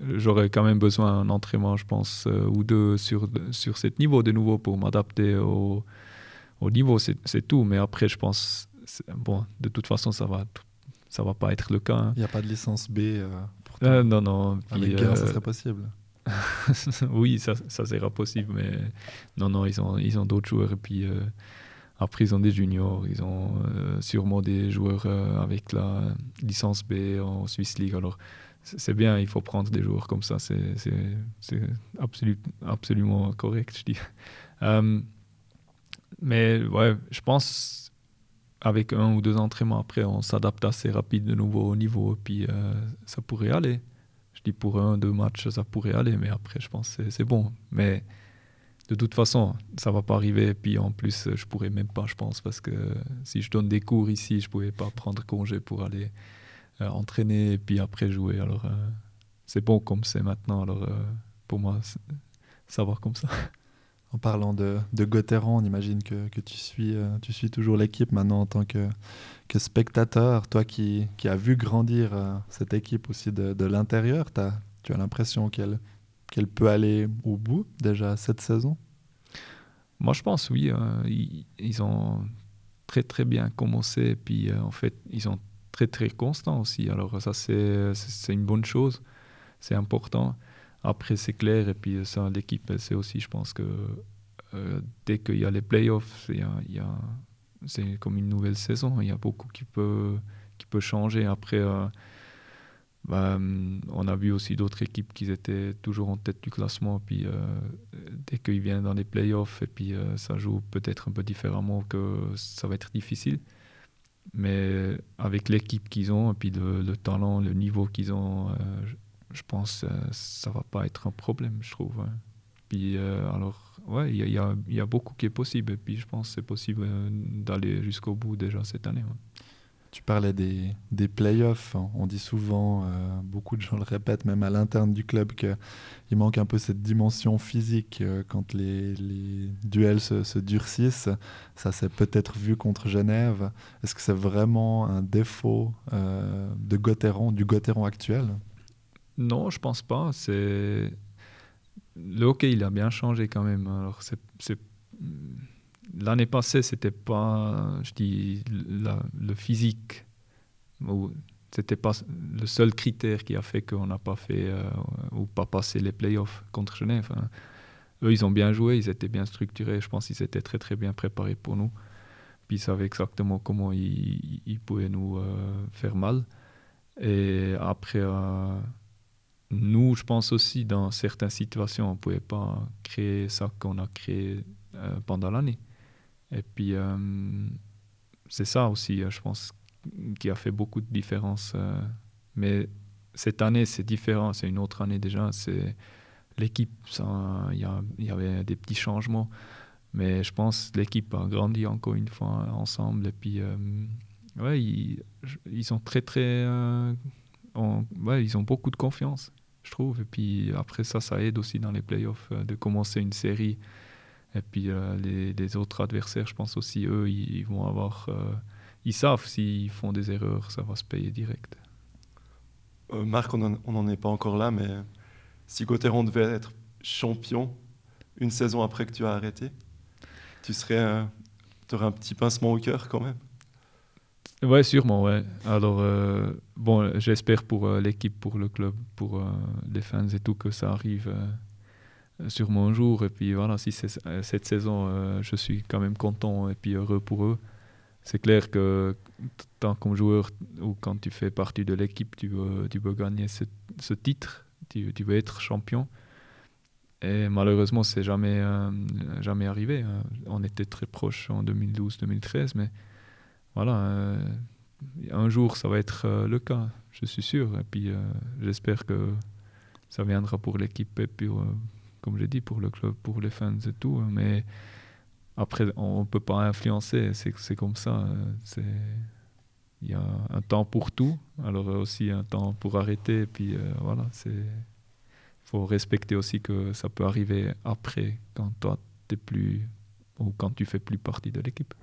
[SPEAKER 3] j'aurais quand même besoin d'un entraînement, je pense, euh, ou deux sur, sur ce niveau de nouveau pour m'adapter au, au niveau, c'est tout. Mais après, je pense, bon, de toute façon, ça va, ça va pas être le cas. Hein.
[SPEAKER 2] Il n'y a pas de licence B euh,
[SPEAKER 3] pour toi. non, non.
[SPEAKER 2] Avec ça serait possible.
[SPEAKER 3] oui, ça, ça sera possible, mais non, non, ils ont, ils ont d'autres joueurs et puis après, ils ont des juniors, ils ont euh, sûrement des joueurs euh, avec la licence B en Swiss League. Alors, c'est bien, il faut prendre des joueurs comme ça, c'est absolu, absolument correct, je dis. Euh, mais ouais, je pense avec un ou deux entraînements après, on s'adapte assez rapide de nouveau au niveau, et puis ça pourrait aller. Je dis pour un, deux matchs, ça pourrait aller, mais après, je pense que c'est bon. Mais de toute façon, ça va pas arriver. Puis en plus, je pourrais même pas, je pense, parce que si je donne des cours ici, je pouvais pas prendre congé pour aller euh, entraîner et puis après jouer. Alors euh, c'est bon comme c'est maintenant. Alors euh, pour moi, savoir comme ça.
[SPEAKER 2] En parlant de, de on imagine que, que tu, suis, tu suis toujours l'équipe maintenant en tant que, que spectateur. Toi qui, qui as vu grandir cette équipe aussi de, de l'intérieur, tu as l'impression qu'elle qu'elle peut aller au bout déjà cette saison?
[SPEAKER 3] Moi, je pense oui. Hein. ils, ont très très bien commencé et puis euh, en fait, ils sont très très constants aussi. Alors ça, c'est une bonne chose, c'est important. Après, c'est clair et puis ça, l'équipe, c'est aussi, je pense que euh, dès qu'il y a les playoffs, a, c'est comme une nouvelle saison. Il y a beaucoup qui peut, qui peut changer. Après, euh, hum, on a vu aussi d'autres équipes qui étaient toujours en tête du classement. Puis euh, dès qu'ils viennent dans les playoffs, et puis euh, ça joue peut-être un peu différemment, que ça va être difficile. Mais avec l'équipe qu'ils ont, et puis le, talent, le niveau qu'ils ont, euh, je, pense ça va pas être un problème, je trouve. Hein. Puis alors, ouais, il y a, beaucoup qui est possible. Et puis je pense que c'est possible d'aller jusqu'au bout déjà cette année.
[SPEAKER 2] Tu parlais des, des playoffs. Hein. On dit souvent, euh, beaucoup de gens le répètent, même à l'interne du club, qu'il manque un peu cette dimension physique euh, quand les, les duels se, se, durcissent. Ça s'est peut-être vu contre Genève. Est-ce que c'est vraiment un défaut euh, de Gauthieron, du Gauthieron actuel?
[SPEAKER 3] Non, je pense pas. Le hockey, il a bien changé quand même. L'année passée, c'était pas, je dis, le physique. C'était pas le seul critère qui a fait qu'on n'a pas fait euh, ou pas passé les playoffs contre Genève. Hein. Eux, ils ont bien joué, ils étaient bien structurés. Je pense qu'ils étaient très très bien préparés pour nous. Ils savaient exactement comment ils, ils pouvaient nous euh, faire mal. Et après, euh, nous, je pense aussi, dans certaines situations, on ne pouvait pas créer ça qu'on a créé pendant l'année. Et puis, euh, c'est ça aussi, euh, je pense, qui a fait beaucoup de différence. Euh. mais cette année, c'est différent, c'est une autre année déjà. C'est l'équipe, il y, y, avait des petits changements. Mais je pense l'équipe a grandi encore une fois ensemble. Et puis, ouais, ils, ils, sont très, très. ouais, ils ont beaucoup de confiance, je trouve. Et puis après ça, ça aide aussi dans les playoffs de commencer une série et puis euh, les, autres adversaires, je pense aussi, eux, ils, vont avoir. Euh, ils savent s'ils font des erreurs, ça va se payer direct.
[SPEAKER 4] Euh, Marc, on n'en est pas encore là, mais si Gauthieron devait être champion une saison après que tu as arrêté, tu serais, aurais un petit pincement au cœur quand même.
[SPEAKER 3] Ouais, sûrement, ouais. Alors, bon, j'espère pour l'équipe, pour le club, pour les fans et tout que ça arrive sur mon jour. Et puis voilà, si euh, cette saison, euh, je suis quand même content et puis heureux pour eux. C'est clair que tant comme joueur ou quand tu fais partie de l'équipe, tu veux, tu veux gagner ce, titre, tu, veux être champion. Et malheureusement, c'est jamais, euh, jamais arrivé. Hein. On était très proche en 2012-2013, mais voilà, un jour ça va être le cas, je suis sûr. Et puis j'espère que ça viendra pour l'équipe et puis comme j'ai dit, pour le club, pour les fans et tout. Hein, mais après, on ne peut pas influencer, c'est comme ça. Euh, il y a un temps pour tout, alors aussi un temps pour arrêter. Puis euh, voilà, il faut respecter aussi que ça peut arriver après, quand toi, tu plus, ou quand tu fais plus partie de l'équipe.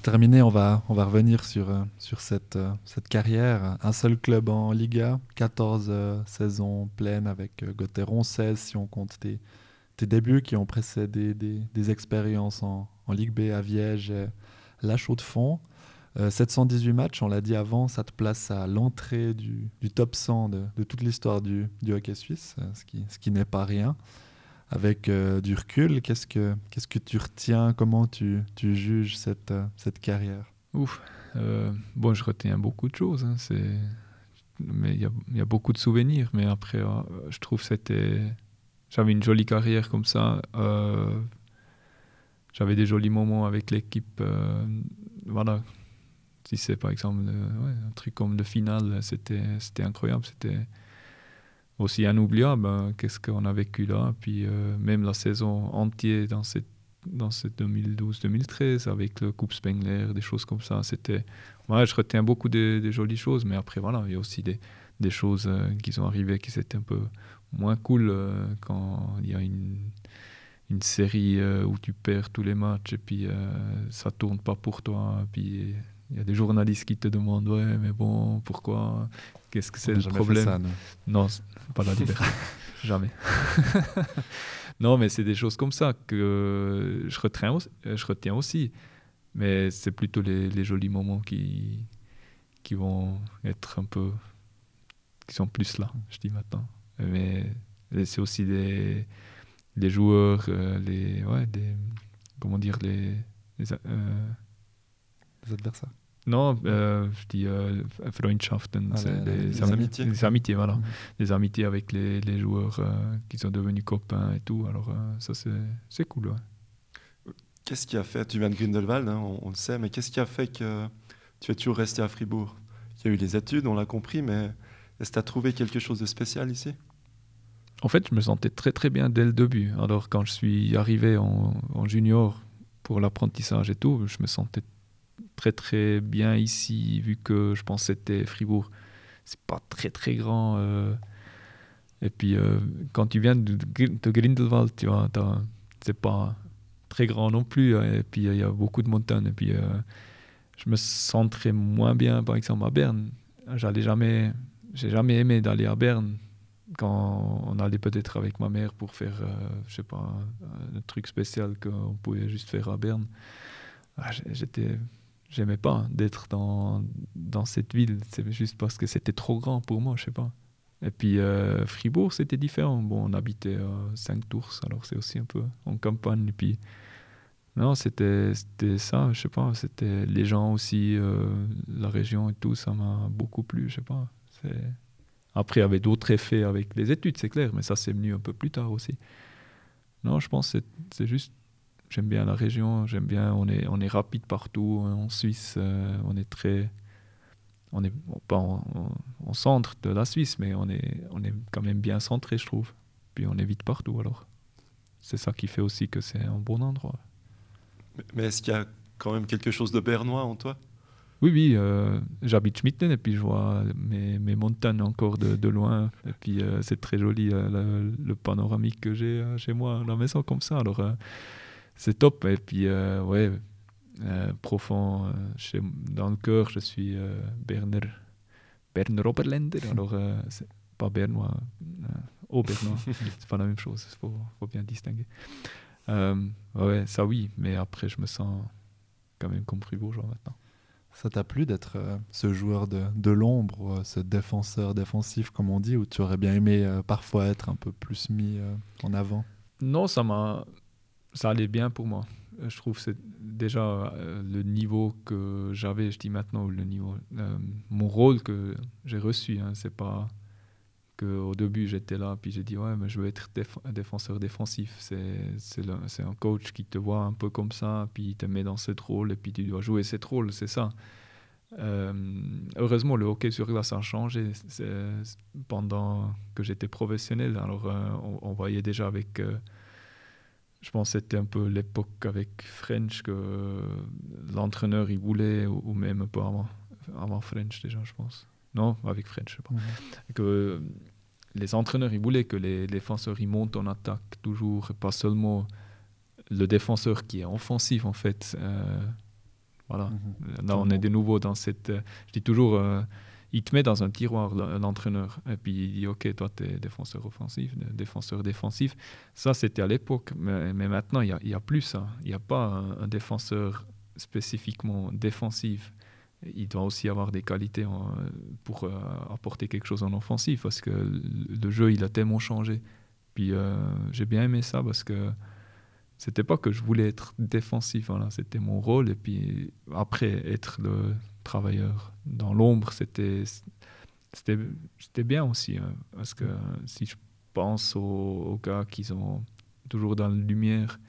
[SPEAKER 2] Pour terminer, on va, on va revenir sur, euh, sur cette, euh, cette carrière. Un seul club en Liga, 14 euh, saisons pleines avec Gauthieron, 16 si on compte tes, tes débuts qui ont précédé des, des expériences en, en, Ligue B à Viège et La Chaux-de-Fonds. 718 matchs, on l'a dit avant, ça te place à l'entrée du, du, top 100 de, de toute l'histoire du, du, hockey suisse, ce qui, ce qui n'est pas rien avec euh, du recul, qu'est-ce que, que tu retiens? Comment tu, tu juges cette, euh, cette carrière?
[SPEAKER 3] Ouf, euh, bon, je retiens beaucoup de choses. Hein. Mais il y, a beaucoup de souvenirs. Mais après, je trouve que c'était... J'avais une jolie carrière comme ça. J'avais des jolis moments avec l'équipe. voilà. Si c'est par exemple un truc comme le final, c'était, c'était incroyable. C'était aussi inoubliable. Hein, qu'est-ce qu'on a vécu là? Puis euh, même la saison entière dans cette, dans cette 2012-2013 avec le Coupe Spengler, des choses comme ça. C'était, ouais, je retiens beaucoup des, jolies choses, mais après voilà, il y a aussi des, des choses euh, qui sont arrivées qui étaient un peu moins cool euh, quand il y a une, une série où tu perds tous les matchs et puis ça tourne pas pour toi. Puis il y a des journalistes qui te demandent ouais mais bon pourquoi? Qu'est-ce que c'est le problème ça, non, pas la liberté. Jamais. Non mais c'est des choses comme ça que je retiens aussi, je retiens aussi. mais c'est plutôt les, les, jolis moments qui qui vont être un peu qui sont plus là je dis maintenant. Mais c'est aussi des des joueurs euh, les ouais des comment dire les, les, euh,
[SPEAKER 2] les adversaires
[SPEAKER 3] non, euh, je dis euh, Freundschaften, ah, des, amitiés. Des amitiés, voilà. Mhm. Des amitiés avec les, les joueurs euh, qui sont devenus copains et tout. Alors, euh, ça, c'est cool. Ouais.
[SPEAKER 4] Qu'est-ce qui a fait, tu viens de Grindelwald, hein, on, le sait, mais qu'est-ce qui a fait que tu es toujours resté à Fribourg? Il y a eu les études, on l'a compris, mais est-ce que tu as trouvé quelque chose de spécial ici?
[SPEAKER 3] En fait, je me sentais très très bien dès le début. Alors quand je suis arrivé en, junior pour l'apprentissage et tout, je me sentais très très bien ici, vu que je pense que c'était Fribourg. C'est pas très très grand. Euh. et puis euh, quand tu viens de, de Grindelwald, tu vois, c'est pas très grand non plus. Hein. Et puis il y a beaucoup de montagnes. Et puis euh, je me sentais moins bien, par exemple, à Berne. J'allais jamais, j'ai jamais aimé d'aller à Berne quand on allait peut-être avec ma mère pour faire, euh, je sais pas, un, truc spécial qu'on pouvait juste faire à Berne. Ah, j'étais, j'aimais pas d'être dans, dans cette ville. C'est juste parce que c'était trop grand pour moi, je sais pas. Et puis euh, Fribourg, c'était différent. Bon, on habitait à 5 tours, alors c'est aussi un peu en campagne. Et puis, non, c'était ça, je sais pas. C'était les gens aussi, euh, la région et tout, ça m'a beaucoup plu, je sais pas. Après, il y avait d'autres effets avec les études, c'est clair, mais ça, c'est venu un peu plus tard aussi. Non, je pense que c'est juste, j'aime bien la région, j'aime bien, on est, on est rapide partout. En Suisse, euh, on est très. On n'est pas en, centre de la Suisse, mais on est, on est quand même bien centré, je trouve. Puis on est vite partout, alors. C'est ça qui fait aussi que c'est un bon endroit.
[SPEAKER 4] Mais est-ce qu'il y a quand même quelque chose de bernois en toi?
[SPEAKER 3] Oui, oui, euh, j'habite Schmitten et puis je vois mes, mes montagnes encore de, de, loin. Et puis euh, c'est très joli euh, le, panoramique que j'ai chez moi la maison comme ça. Alors c'est top. Et puis, ouais, profond, chez, dans le cœur, je suis Berner, Berner Oberländer. Alors c'est pas bernois, au bernois, c'est pas la même chose, il faut, faut, bien distinguer. ouais, ça oui, mais après je me sens quand même comme fribourgeois maintenant.
[SPEAKER 2] Ça t'a plu d'être euh, ce joueur de, de l'ombre, euh, ce défenseur défensif, comme on dit, ou tu aurais bien aimé euh, parfois être un peu plus mis en avant?
[SPEAKER 3] Non, ça m'a, ça allait bien pour moi. Je trouve que c'est déjà le niveau que j'avais, je dis maintenant, le niveau, mon rôle que j'ai reçu. Hein, c'est pas au début j'étais là, puis j'ai dit ouais, mais je veux être un défenseur défensif. C'est un coach qui te voit un peu comme ça, puis il te met dans ce rôle, et puis tu dois jouer ce rôle, c'est ça. Euh, heureusement, le hockey sur glace a changé pendant que j'étais professionnel. Alors, euh, on, voyait déjà avec. Euh, je pense que c'était un peu l'époque avec French que l'entraîneur il voulait, ou, même un peu avant, avant French déjà, je pense. Non, avec French, je sais pas. Mhm. Que les entraîneurs, ils voulaient que les défenseurs ils montent en attaque toujours, pas seulement le défenseur qui est offensif en fait. Euh, voilà. Mhm. Là, on est de nouveau dans cette. Euh, je dis toujours, euh, il te met dans un tiroir l'entraîneur et puis il dit ok, toi tu es défenseur offensif, défenseur défensif. Ça c'était à l'époque, mais, maintenant il n'y a, plus ça. Il n'y a pas un, défenseur spécifiquement défensif il doit aussi avoir des qualités pour euh, apporter quelque chose en offensif parce que le jeu il a tellement changé. Puis euh, j'ai bien aimé ça parce que c'était pas que je voulais être défensif, c'était mon rôle. Et puis après, être le travailleur dans l'ombre, c'était c'était bien aussi. Hein, parce que si je pense aux, aux gars qui sont toujours dans la lumière,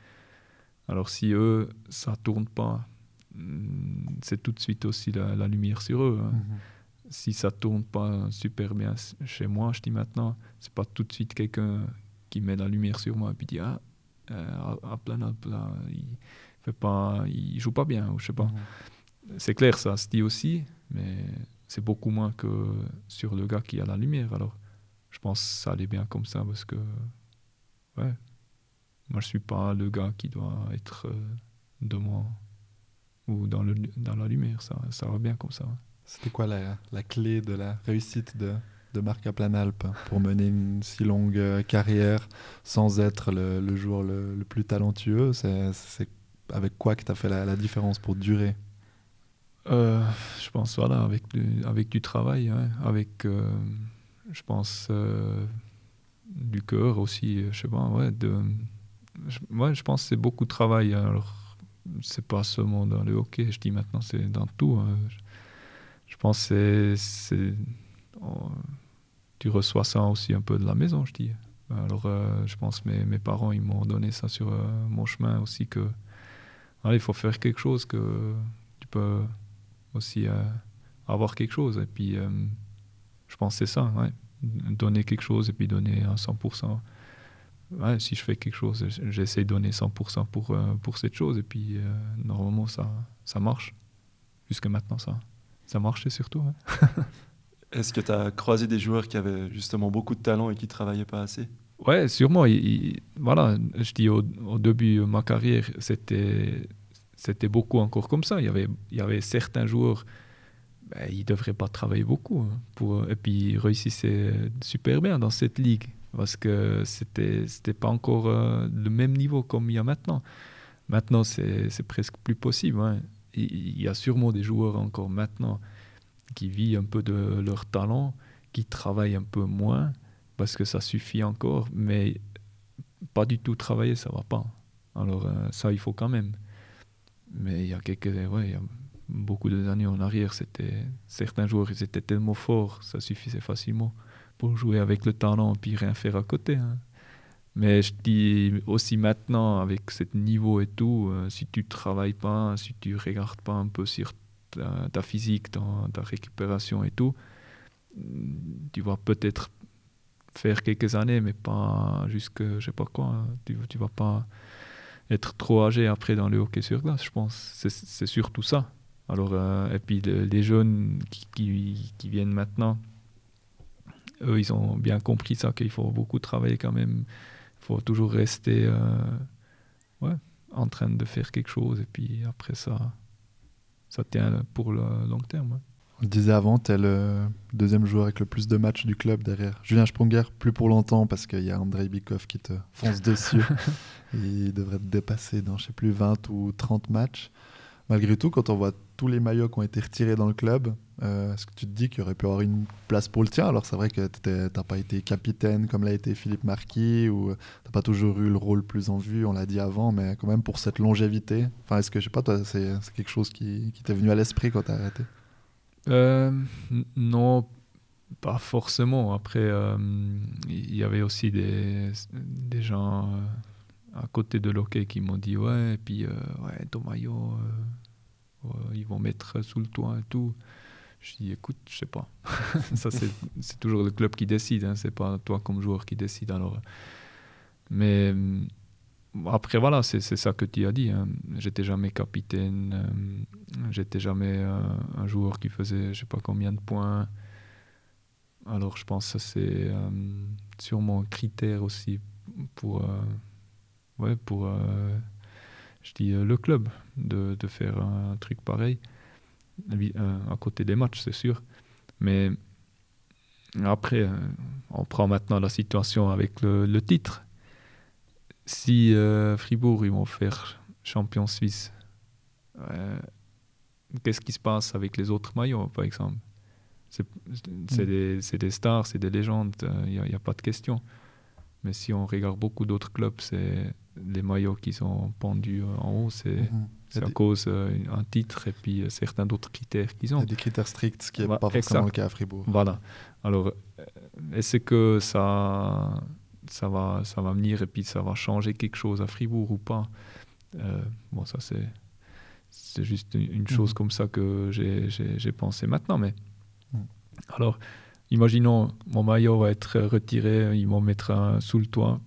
[SPEAKER 3] alors si eux, ça tourne pas, Mm, c'est tout de suite aussi la, lumière sur eux. Hein. Mhm. Si ça tourne pas super bien chez moi, je dis maintenant, c'est pas tout de suite quelqu'un qui met la lumière sur moi et puis dit ah euh, à, plein il fait pas, il joue pas bien ou je sais pas. Mhm. C'est clair, ça se dit aussi, mais c'est beaucoup moins que sur le gars qui a la lumière. Alors, je pense que ça allait bien comme ça parce que, ouais, moi je suis pas le gars qui doit être euh, de moi ou dans, le, dans la lumière. Ça, ça va bien comme ça.
[SPEAKER 2] C'était quoi la, la, clé de la réussite de, de Marc Aplanalp pour mener une si longue euh, carrière sans être le, le joueur le, le, plus talentueux? C'est avec quoi que tu as fait la, différence pour durer?
[SPEAKER 3] Euh, Je pense, voilà, avec du, avec du travail, hein, avec, euh, je pense, du cœur aussi, je sais pas, ouais, de, je, je pense que c'est beaucoup de travail. Alors, c'est pas seulement dans le hockey, je dis maintenant, c'est dans tout. Hein. Je, pense que c'est. Tu reçois ça aussi un peu de la maison, je dis. Alors, euh, je pense que mes, mes parents, ils m'ont donné ça sur euh, mon chemin aussi, que il faut faire quelque chose, que tu peux aussi euh, avoir quelque chose. Et puis, je pense que c'est ça, ouais. donner quelque chose et puis donner à 100%. Ouais, si je fais quelque chose, j'essaie de donner 100% pour, euh, pour cette chose et puis euh, normalement ça, ça marche. Jusque maintenant, ça, ça marchait surtout.
[SPEAKER 4] Est-ce que tu as croisé des joueurs qui avaient justement beaucoup de talent et qui travaillaient pas assez?
[SPEAKER 3] Ouais, sûrement. voilà, je dis au, début de ma carrière, c'était c'était beaucoup encore comme ça. Il y avait, il y avait certains joueurs, ben, ils ne devraient pas travailler beaucoup. Hein, pour, et puis ils réussissaient super bien dans cette ligue parce que c'était c'était pas encore euh, le même niveau comme il y a maintenant. Maintenant, c'est presque plus possible. Hein. Il, y a sûrement des joueurs encore maintenant qui vivent un peu de leur talent, qui travaillent un peu moins parce que ça suffit encore, mais pas du tout travailler, ça va pas. Alors euh, ça, il faut quand même. Mais il y a quelques, ouais, y a beaucoup d'années en arrière, c'était certains joueurs, ils étaient tellement forts, ça suffisait facilement pour jouer avec le talent puis rien faire à côté. Hein. Mais je dis aussi maintenant, avec ce niveau et tout, euh, si tu travailles pas, si tu regardes pas un peu sur ta, physique, ta, ta, récupération et tout, tu vas peut-être faire quelques années, mais pas jusque, je sais pas quoi. Hein. Tu, tu vas pas être trop âgé après dans le hockey sur glace, je pense. C'est surtout ça. Alors, euh, et puis les jeunes qui, viennent maintenant, eux, ils ont bien compris ça, qu'il faut beaucoup travailler quand même. Il faut toujours rester euh, en train de faire quelque chose. Et puis après ça, ça tient pour le long terme.
[SPEAKER 2] On disait avant, tu es le deuxième joueur avec le plus de matchs du club derrière Julien Sprunger, plus pour longtemps parce qu'il y a Andrei Bikov qui te fonce dessus. Il devrait te dépasser dans, je sais plus, 20 ou 30 matchs. Malgré tout, quand on voit tous les maillots qui ont été retirés dans le club, euh, est-ce que tu te dis qu'il aurait pu avoir une place pour le tien? Alors c'est vrai que tu n'as pas été capitaine comme l'a été Philippe Marquis, ou tu n'as pas toujours eu le rôle plus en vue, on l'a dit avant, mais quand même pour cette longévité, enfin, est-ce que, je sais pas, toi, c'est quelque chose qui, qui t'est venu à l'esprit quand tu as arrêté?
[SPEAKER 3] Euh, Non, pas forcément. Après, euh, il y avait aussi des, gens à côté de l'hockey qui m'ont dit Ouais, et puis, ouais, ton maillot, ils vont mettre sous le toit et tout. Je dis, écoute, je sais pas. ça, c'est toujours le club qui décide, hein, c'est pas toi comme joueur qui décide. Alors. Mais après, voilà, c'est ça que tu as dit. Hein. J'étais jamais capitaine, euh, j'étais jamais euh, un joueur qui faisait je sais pas combien de points. Alors, je pense que c'est euh, sûrement un critère aussi pour, ouais, pour je dis, le club de, de faire un truc pareil. Euh, à côté des matchs, c'est sûr. Mais après, euh, on prend maintenant la situation avec le, titre. Si euh, Fribourg, ils vont faire champion suisse, qu'est-ce qui se passe avec les autres maillots, par exemple? C'est mm. des, des, stars, c'est des légendes, il n'y a, a, pas de question. Mais si on regarde beaucoup d'autres clubs, c'est les maillots qui sont pendus en haut, c'est mhm. à cause d'un euh, titre et puis euh, certains d'autres critères qu'ils ont. Il y
[SPEAKER 2] a des critères stricts, ce qui n'est pas forcément le cas à Fribourg.
[SPEAKER 3] Voilà. Alors, euh, est-ce que ça, ça, va, ça va venir et puis ça va changer quelque chose à Fribourg ou pas Bon, ça c'est c'est juste une chose mhm. comme ça que j'ai pensé maintenant. Mais mhm. alors, imaginons mon maillot va être retiré, ils vont mettre un sous le toit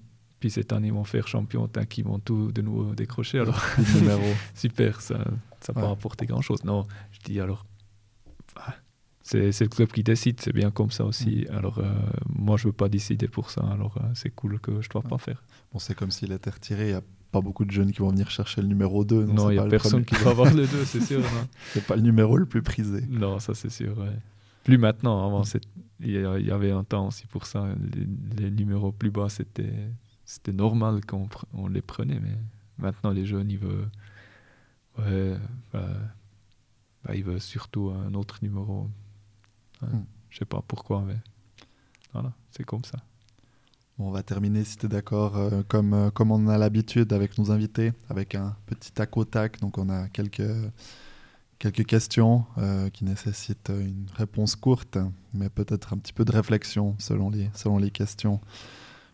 [SPEAKER 3] puis cette année, ils vont faire champion, tant qu'ils vont tout de nouveau décrocher. Alors, super, ça n'a pas apporté grand-chose. Non, je dis alors, ah, c'est le club qui décide, c'est bien comme ça aussi. Mm. Alors, euh, moi, je ne veux pas décider pour ça, alors euh, c'est cool que je ne dois pas faire.
[SPEAKER 2] Bon, c'est comme s'il était retiré, il n'y a pas beaucoup de jeunes qui vont venir chercher le numéro 2.
[SPEAKER 3] Non, il n'y a personne qui va avoir le 2, c'est sûr.
[SPEAKER 2] c'est pas le numéro le plus prisé.
[SPEAKER 3] Non, ça c'est sûr. Plus maintenant, avant, il y avait un temps aussi pour ça. les numéros plus bas, c'était c'était normal qu'on on les prenait, mais maintenant les jeunes, ils veulent, ouais, bah, bah, ils veulent surtout un autre numéro. Je. Je sais pas pourquoi, mais voilà, c'est comme ça.
[SPEAKER 2] on va terminer, si tu es d'accord, euh, comme, euh, comme on a l'habitude avec nos invités, avec un petit tac au tac. Donc, on a quelques, quelques questions euh, qui nécessitent une réponse courte, mais peut-être un petit peu de réflexion selon les, selon les questions.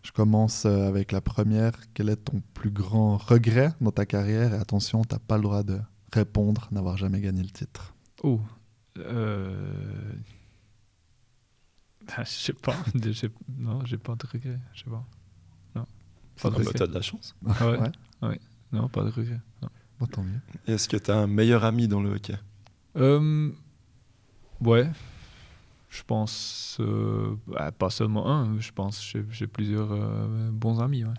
[SPEAKER 2] Je commence avec la première. Quel est ton plus grand regret dans ta carrière? Et attention, tu n'as pas le droit de répondre, n'avoir jamais gagné le titre.
[SPEAKER 3] Oh. Euh... Je sais pas. non, j'ai pas de regret. Je sais pas. Non.
[SPEAKER 4] Ah
[SPEAKER 3] Pas de regret.
[SPEAKER 4] T'as de la chance.
[SPEAKER 3] Ah ouais.
[SPEAKER 2] Ouais.
[SPEAKER 3] Ouais. Non, pas de regret. non.
[SPEAKER 2] Bon, tant mieux.
[SPEAKER 4] Est-ce que tu as un meilleur ami dans le hockey?
[SPEAKER 3] Euh, ouais, je pense euh, bah, pas seulement un, je pense que j'ai- plusieurs euh, bons amis. Ouais.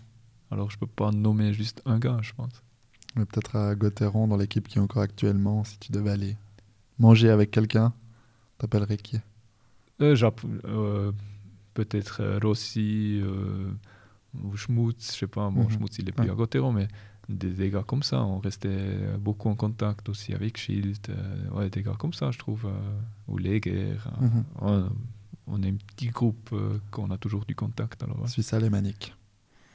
[SPEAKER 3] Alors je peux pas nommer juste un gars, je pense.
[SPEAKER 2] Mais peut-être à Gauthieron, dans l'équipe qui est encore actuellement, si tu devais aller manger avec quelqu'un, t'appellerais qui?
[SPEAKER 3] Peut-être euh, Rossi euh, ou Schmutz, je sais pas. Bon,
[SPEAKER 2] Mhm.
[SPEAKER 3] Schmutz il est plus à Gauthieron, mais des, des gars comme ça, on restait beaucoup en contact aussi avec Schild. euh, ouais, des gars comme ça, je trouve. euh, ou Leger. euh, ouais, on est un petit groupe euh, qu'on a toujours du contact. Alors, ouais.
[SPEAKER 2] Suisse alémanique.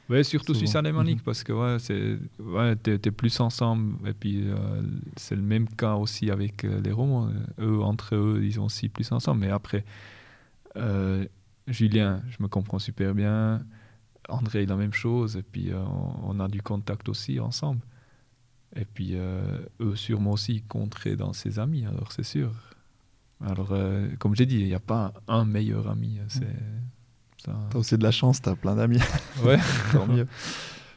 [SPEAKER 3] Ouais, surtout. Suisse alémanique
[SPEAKER 2] Mhm.
[SPEAKER 3] parce que ouais, c'est ouais, t'es, plus ensemble et puis euh, c'est le même cas aussi avec euh, les Romans. Eux entre eux, ils sont aussi plus ensemble. Mais après, euh, Julien, je me comprends super bien. André, la même chose. Et puis euh, on, on a du contact aussi ensemble. Et puis euh, eux sûrement aussi compteraient dans ses amis. Alors c'est sûr. Alors euh, comme j'ai dit, il n'y a pas un meilleur ami. C'est ça.
[SPEAKER 2] T'as aussi de la chance, t'as plein d'amis.
[SPEAKER 3] Ouais.
[SPEAKER 2] Tant mieux.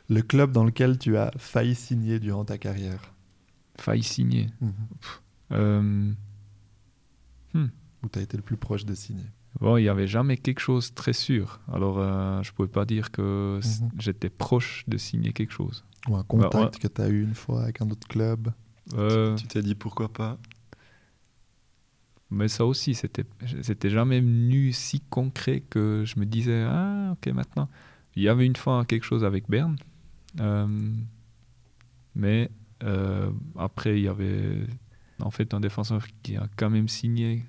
[SPEAKER 2] Le club dans lequel tu as failli signer durant ta carrière
[SPEAKER 3] Faille signer.
[SPEAKER 2] Mhm.
[SPEAKER 3] Euh,
[SPEAKER 2] Où tu as été le plus proche de signer
[SPEAKER 3] bon, il n'y avait jamais quelque chose de très sûr. Alors, euh, je ne pouvais pas dire que
[SPEAKER 2] Mhm.
[SPEAKER 3] j'étais proche de signer quelque chose.
[SPEAKER 2] Ou un contact
[SPEAKER 3] ouais.
[SPEAKER 2] que tu as eu une fois avec un autre club
[SPEAKER 3] Euh,
[SPEAKER 4] Tu t'es dit pourquoi pas?
[SPEAKER 3] Mais ça aussi, c'était c'était jamais venu si concret que je me disais ah ok maintenant. Il y avait une fois quelque chose avec Berne, euh, mais euh, après il y avait en fait un défenseur qui a quand même signé,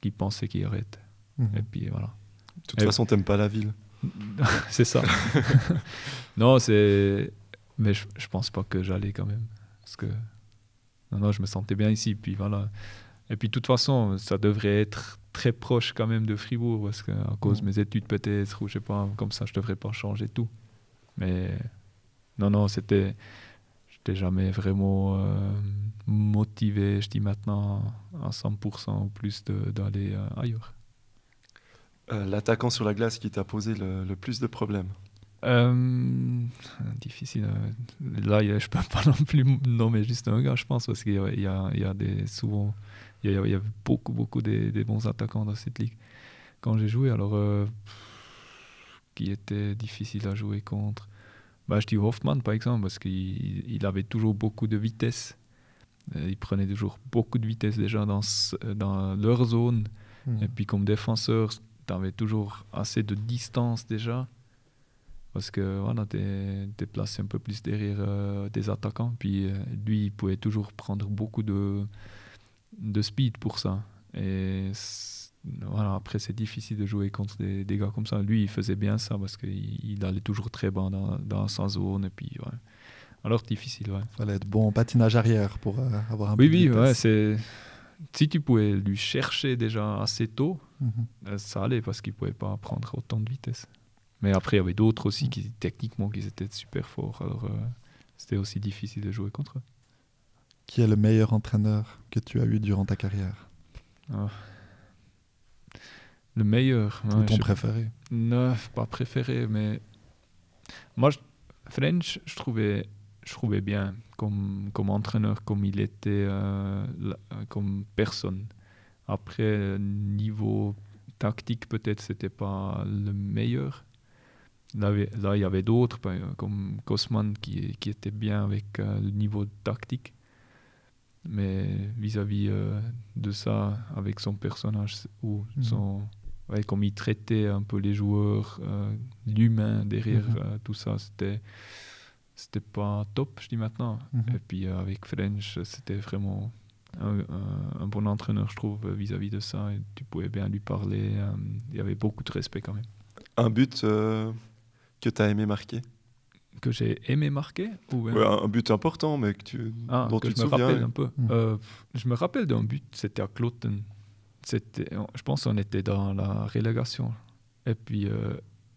[SPEAKER 3] qui pensait qu'il arrête.
[SPEAKER 2] Mhm.
[SPEAKER 3] Et puis voilà.
[SPEAKER 4] De toute
[SPEAKER 3] Eh
[SPEAKER 4] façon, t'aimes pas la ville.
[SPEAKER 3] c'est ça. non, c'est. Mais je, je pense pas que j'allais quand même. Parce que. Non, non, je me sentais bien ici. Puis voilà. Et puis, de toute façon, ça devrait être très proche quand même de Fribourg. Parce que, à cause de
[SPEAKER 2] Mhm.
[SPEAKER 3] mes études, peut-être, ou je sais pas, comme ça, je devrais pas changer tout. Mais. Non, non, c'était. J'étais jamais vraiment euh, motivé, je dis maintenant, à 100% ou plus d'aller euh, ailleurs.
[SPEAKER 4] Euh, L'attaquant sur la glace qui t'a posé le, le plus de problèmes.
[SPEAKER 3] Euh, difficile. euh, Là, je peux pas non plus nommer juste un gars, je pense, parce qu'il y a, y y des souvent, il y a, il y a beaucoup, beaucoup des, des bons attaquants dans cette ligue. Quand j'ai joué, alors euh, qui était difficile à jouer contre. Bah, je dis Hoffman par exemple, parce qu'il il avait toujours beaucoup de vitesse. Euh, Il prenait toujours beaucoup de vitesse déjà dans, dans leur zone.
[SPEAKER 2] Mhm.
[SPEAKER 3] Et puis comme défenseur, avais toujours assez de distance déjà. Parce que voilà, tu es, placé un peu plus derrière euh, des attaquants. Puis euh, lui, il pouvait toujours prendre beaucoup de, de speed pour ça. Et voilà, après, c'est difficile de jouer contre des, des gars comme ça. Lui, il faisait bien ça parce qu'il il allait toujours très bas dans, dans sa zone. Et puis, ouais. Alors, difficile, ouais.
[SPEAKER 2] Fallait être bon en patinage arrière pour euh, avoir un
[SPEAKER 3] Oui,
[SPEAKER 2] peu de
[SPEAKER 3] oui, ouais, c'est. Si tu pouvais lui chercher déjà assez tôt,
[SPEAKER 2] Mhm.
[SPEAKER 3] euh, ça allait parce qu'il ne pouvait pas prendre autant de vitesse. Mais après, il y avait d'autres aussi qui, techniquement, qui étaient super forts. Alors, euh, c'était aussi difficile de jouer contre eux.
[SPEAKER 2] Qui est le meilleur entraîneur que tu as eu durant ta carrière?
[SPEAKER 3] Ah. Le meilleur.
[SPEAKER 2] Ou
[SPEAKER 3] ouais,
[SPEAKER 2] ton préféré?
[SPEAKER 3] Non, pas préféré, mais moi, je- French, je trouvais, je trouvais bien comme, comme entraîneur, comme il était, euh, là, comme personne. Après, niveau tactique, peut-être, c'était pas le meilleur. Là, il y avait- là, il y avait d'autres, comme Kosman, qui, qui était bien avec euh, le niveau tactique. Mais vis-à-vis euh, de ça, avec son personnage, ou
[SPEAKER 2] Mhm.
[SPEAKER 3] son, ouais, comme il traitait un peu les joueurs, l'humain derrière
[SPEAKER 2] Mhm.
[SPEAKER 3] tout ça, c'était c'était pas top, je dis maintenant.
[SPEAKER 2] Mhm.
[SPEAKER 3] Et puis euh, avec French, c'était vraiment un, un- un bon entraîneur, je trouve, vis-à-vis de ça. Et tu pouvais bien lui parler. euh, il y avait beaucoup de respect quand même.
[SPEAKER 4] Un but euh, que tu as aimé marquer?
[SPEAKER 3] Que j'ai aimé marquer ou bien-
[SPEAKER 4] Ouais, un, un but important, mais que tu,
[SPEAKER 3] Ah,
[SPEAKER 4] dont
[SPEAKER 3] que
[SPEAKER 4] tu te
[SPEAKER 3] je me
[SPEAKER 4] souviens.
[SPEAKER 3] rappelle un peu.
[SPEAKER 2] Mhm.
[SPEAKER 3] Euh, je me rappelle d'un but, c'était à Cloten. C'était, je pense qu'on était dans la relégation. Et puis, euh,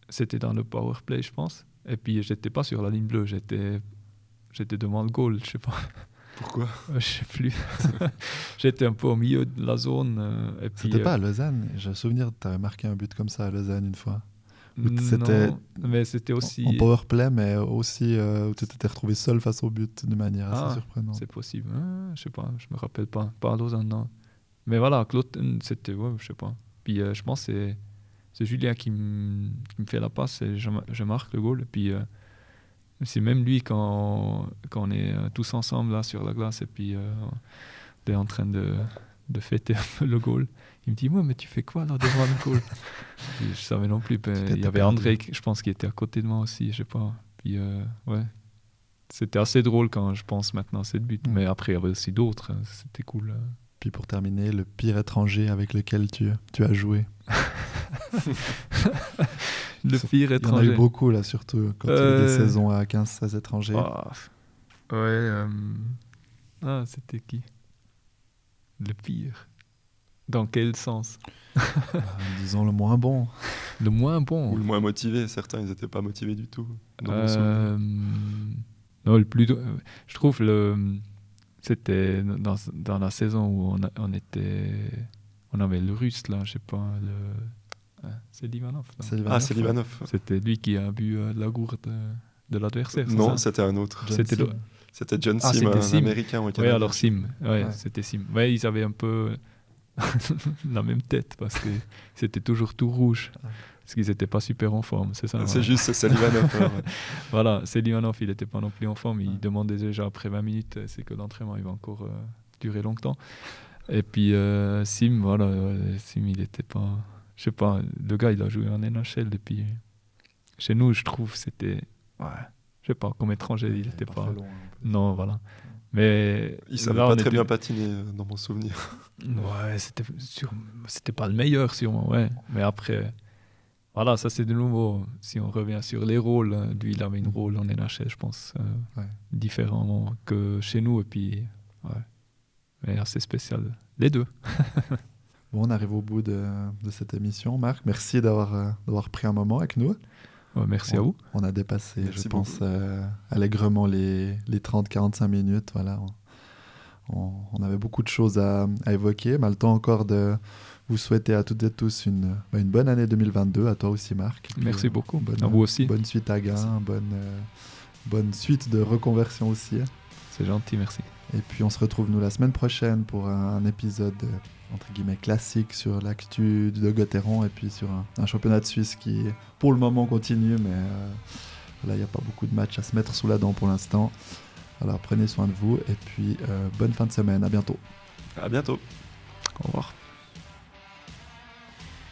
[SPEAKER 3] c'était dans le power play, je pense. Et puis, j'étais pas sur la ligne bleue, j'étais, j'étais devant le goal, je sais pas.
[SPEAKER 4] Pourquoi?
[SPEAKER 3] Je sais plus. J'étais un peu au milieu de la zone. euh, et puis,
[SPEAKER 2] C'était
[SPEAKER 3] euh,
[SPEAKER 2] pas à Lausanne. J'ai le souvenir tu avais marqué un but comme ça à Lausanne une fois. C'était
[SPEAKER 3] non, mais c'était aussi.
[SPEAKER 2] En power play, mais aussi euh, où tu t'étais retrouvé seul face au but de manière assez
[SPEAKER 3] Ah,
[SPEAKER 2] surprenante.
[SPEAKER 3] C'est possible. Hein, je sais pas, je me rappelle pas. Pas à Lausanne, non. Mais voilà, Claude, c'était, ouais, je sais pas. Puis euh, je pense que c'est, c'est Julien qui me fait la passe et je, ma- je marque le goal. Et puis euh, c'est même lui quand, quand on est euh, tous ensemble là sur la glace et puis euh, on est en train de, de fêter le goal. Il me dit, moi, mais tu fais quoi là devant le goal? Puis Je savais non plus. il y avait. André, je pense, qui était à côté de moi aussi, je sais pas. Puis euh, ouais, c'était assez drôle quand je pense maintenant à cette but.
[SPEAKER 2] Mm.
[SPEAKER 3] Mais après, il y avait aussi d'autres. hein, C'était cool.
[SPEAKER 2] Puis pour terminer, le pire étranger avec lequel tu, tu as joué?
[SPEAKER 3] Le pire
[SPEAKER 2] Il y en a
[SPEAKER 3] étranger.
[SPEAKER 2] eu beaucoup là, surtout quand il y a eu
[SPEAKER 3] Euh,
[SPEAKER 2] des saisons à 15-16 étrangers.
[SPEAKER 3] Ah, ouais. euh, Ah, c'était qui? Le pire. Dans quel sens?
[SPEAKER 2] Euh, disons le moins bon.
[SPEAKER 3] Le moins bon.
[SPEAKER 4] Ou le moins motivé. Certains, ils n'étaient pas motivés du tout. dans.
[SPEAKER 3] Euh, non, le plus. Je trouve le. C'était dans, dans la saison où on, a- on était. On avait le russe là, je sais pas. Le... C'est Livanov.
[SPEAKER 4] Ah, c'est Livanov.
[SPEAKER 3] C'était lui qui a bu euh, la gourde euh, de l'adversaire.
[SPEAKER 4] Non, c'était un autre.
[SPEAKER 2] John
[SPEAKER 3] C'était le-
[SPEAKER 4] C'était John
[SPEAKER 3] Ah,
[SPEAKER 4] Sim,
[SPEAKER 3] c'était
[SPEAKER 4] un
[SPEAKER 3] Sim.
[SPEAKER 4] américain au
[SPEAKER 3] Oui, alors Sim. Ouais,
[SPEAKER 2] Ouais.
[SPEAKER 3] c'était Sim. Ouais, ils avaient un peu la même tête parce que c'était toujours tout rouge. Parce qu'ils n'étaient pas super en forme, c'est ça
[SPEAKER 4] C'est
[SPEAKER 3] voilà.
[SPEAKER 4] juste, c'est Livanov. alors, ouais.
[SPEAKER 3] Voilà, Selivanov, il n'était pas non plus en forme. Il
[SPEAKER 2] Ouais.
[SPEAKER 3] demandait déjà après 20 minutes, c'est que l'entraînement il va encore euh, durer longtemps. Et puis euh, Sim, voilà, Sim, il n'était pas. Je sais pas, le gars, il a joué en NHL depuis. Chez nous, je trouve, c'était. Ouais, je sais pas, comme étranger, il n'était pas. Non, voilà. Mais.
[SPEAKER 4] Il savait
[SPEAKER 3] là,
[SPEAKER 4] pas
[SPEAKER 3] on
[SPEAKER 4] très
[SPEAKER 3] était-
[SPEAKER 4] bien patiner, euh, dans mon souvenir.
[SPEAKER 3] Ouais, c'était sûr- c'était pas le meilleur sûrement, ouais. Mais après, voilà, ça c'est de nouveau. Si on revient sur les rôles, hein, lui il avait une rôle en NHL, je pense, euh,
[SPEAKER 2] Ouais.
[SPEAKER 3] différemment que chez nous et puis, ouais, mais assez spécial. Les deux.
[SPEAKER 2] Bon, on arrive au bout de, de cette émission. Marc, merci d'avoir euh, d'avoir pris un moment avec nous.
[SPEAKER 3] Ouais, merci à vous.
[SPEAKER 2] on a dépassé,
[SPEAKER 4] Merci
[SPEAKER 2] je pense, euh, allègrement les, les 30-45 minutes. Voilà, on, avait beaucoup de choses à, à évoquer. Mais le temps encore de vous souhaiter à toutes et tous une, bah, une bonne année 2022. À toi aussi, Marc. Puis,
[SPEAKER 3] Merci
[SPEAKER 2] euh,
[SPEAKER 3] beaucoup.
[SPEAKER 2] Bonne,
[SPEAKER 3] à vous aussi.
[SPEAKER 2] Bonne suite à Gain, bonne, euh, bonne suite de reconversion aussi.
[SPEAKER 3] C'est gentil, merci.
[SPEAKER 2] Et puis on se retrouve nous la semaine prochaine pour un, un épisode euh, entre guillemets classique sur l'actu de Gotteron et puis sur un, un championnat de Suisse qui pour le moment continue mais euh, là il n'y a pas beaucoup de matchs à se mettre sous la dent pour l'instant. Alors prenez soin de vous et puis euh, bonne fin de semaine, à bientôt.
[SPEAKER 4] À bientôt.
[SPEAKER 3] Au revoir.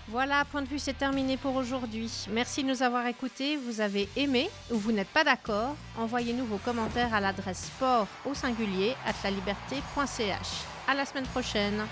[SPEAKER 1] Voilà, point de vue, c'est terminé pour aujourd'hui. Merci de nous avoir écoutés. Vous avez aimé ou vous n'êtes pas d'accord Envoyez-nous vos commentaires à l'adresse sport au singulier at la liberté.ch. À la semaine prochaine.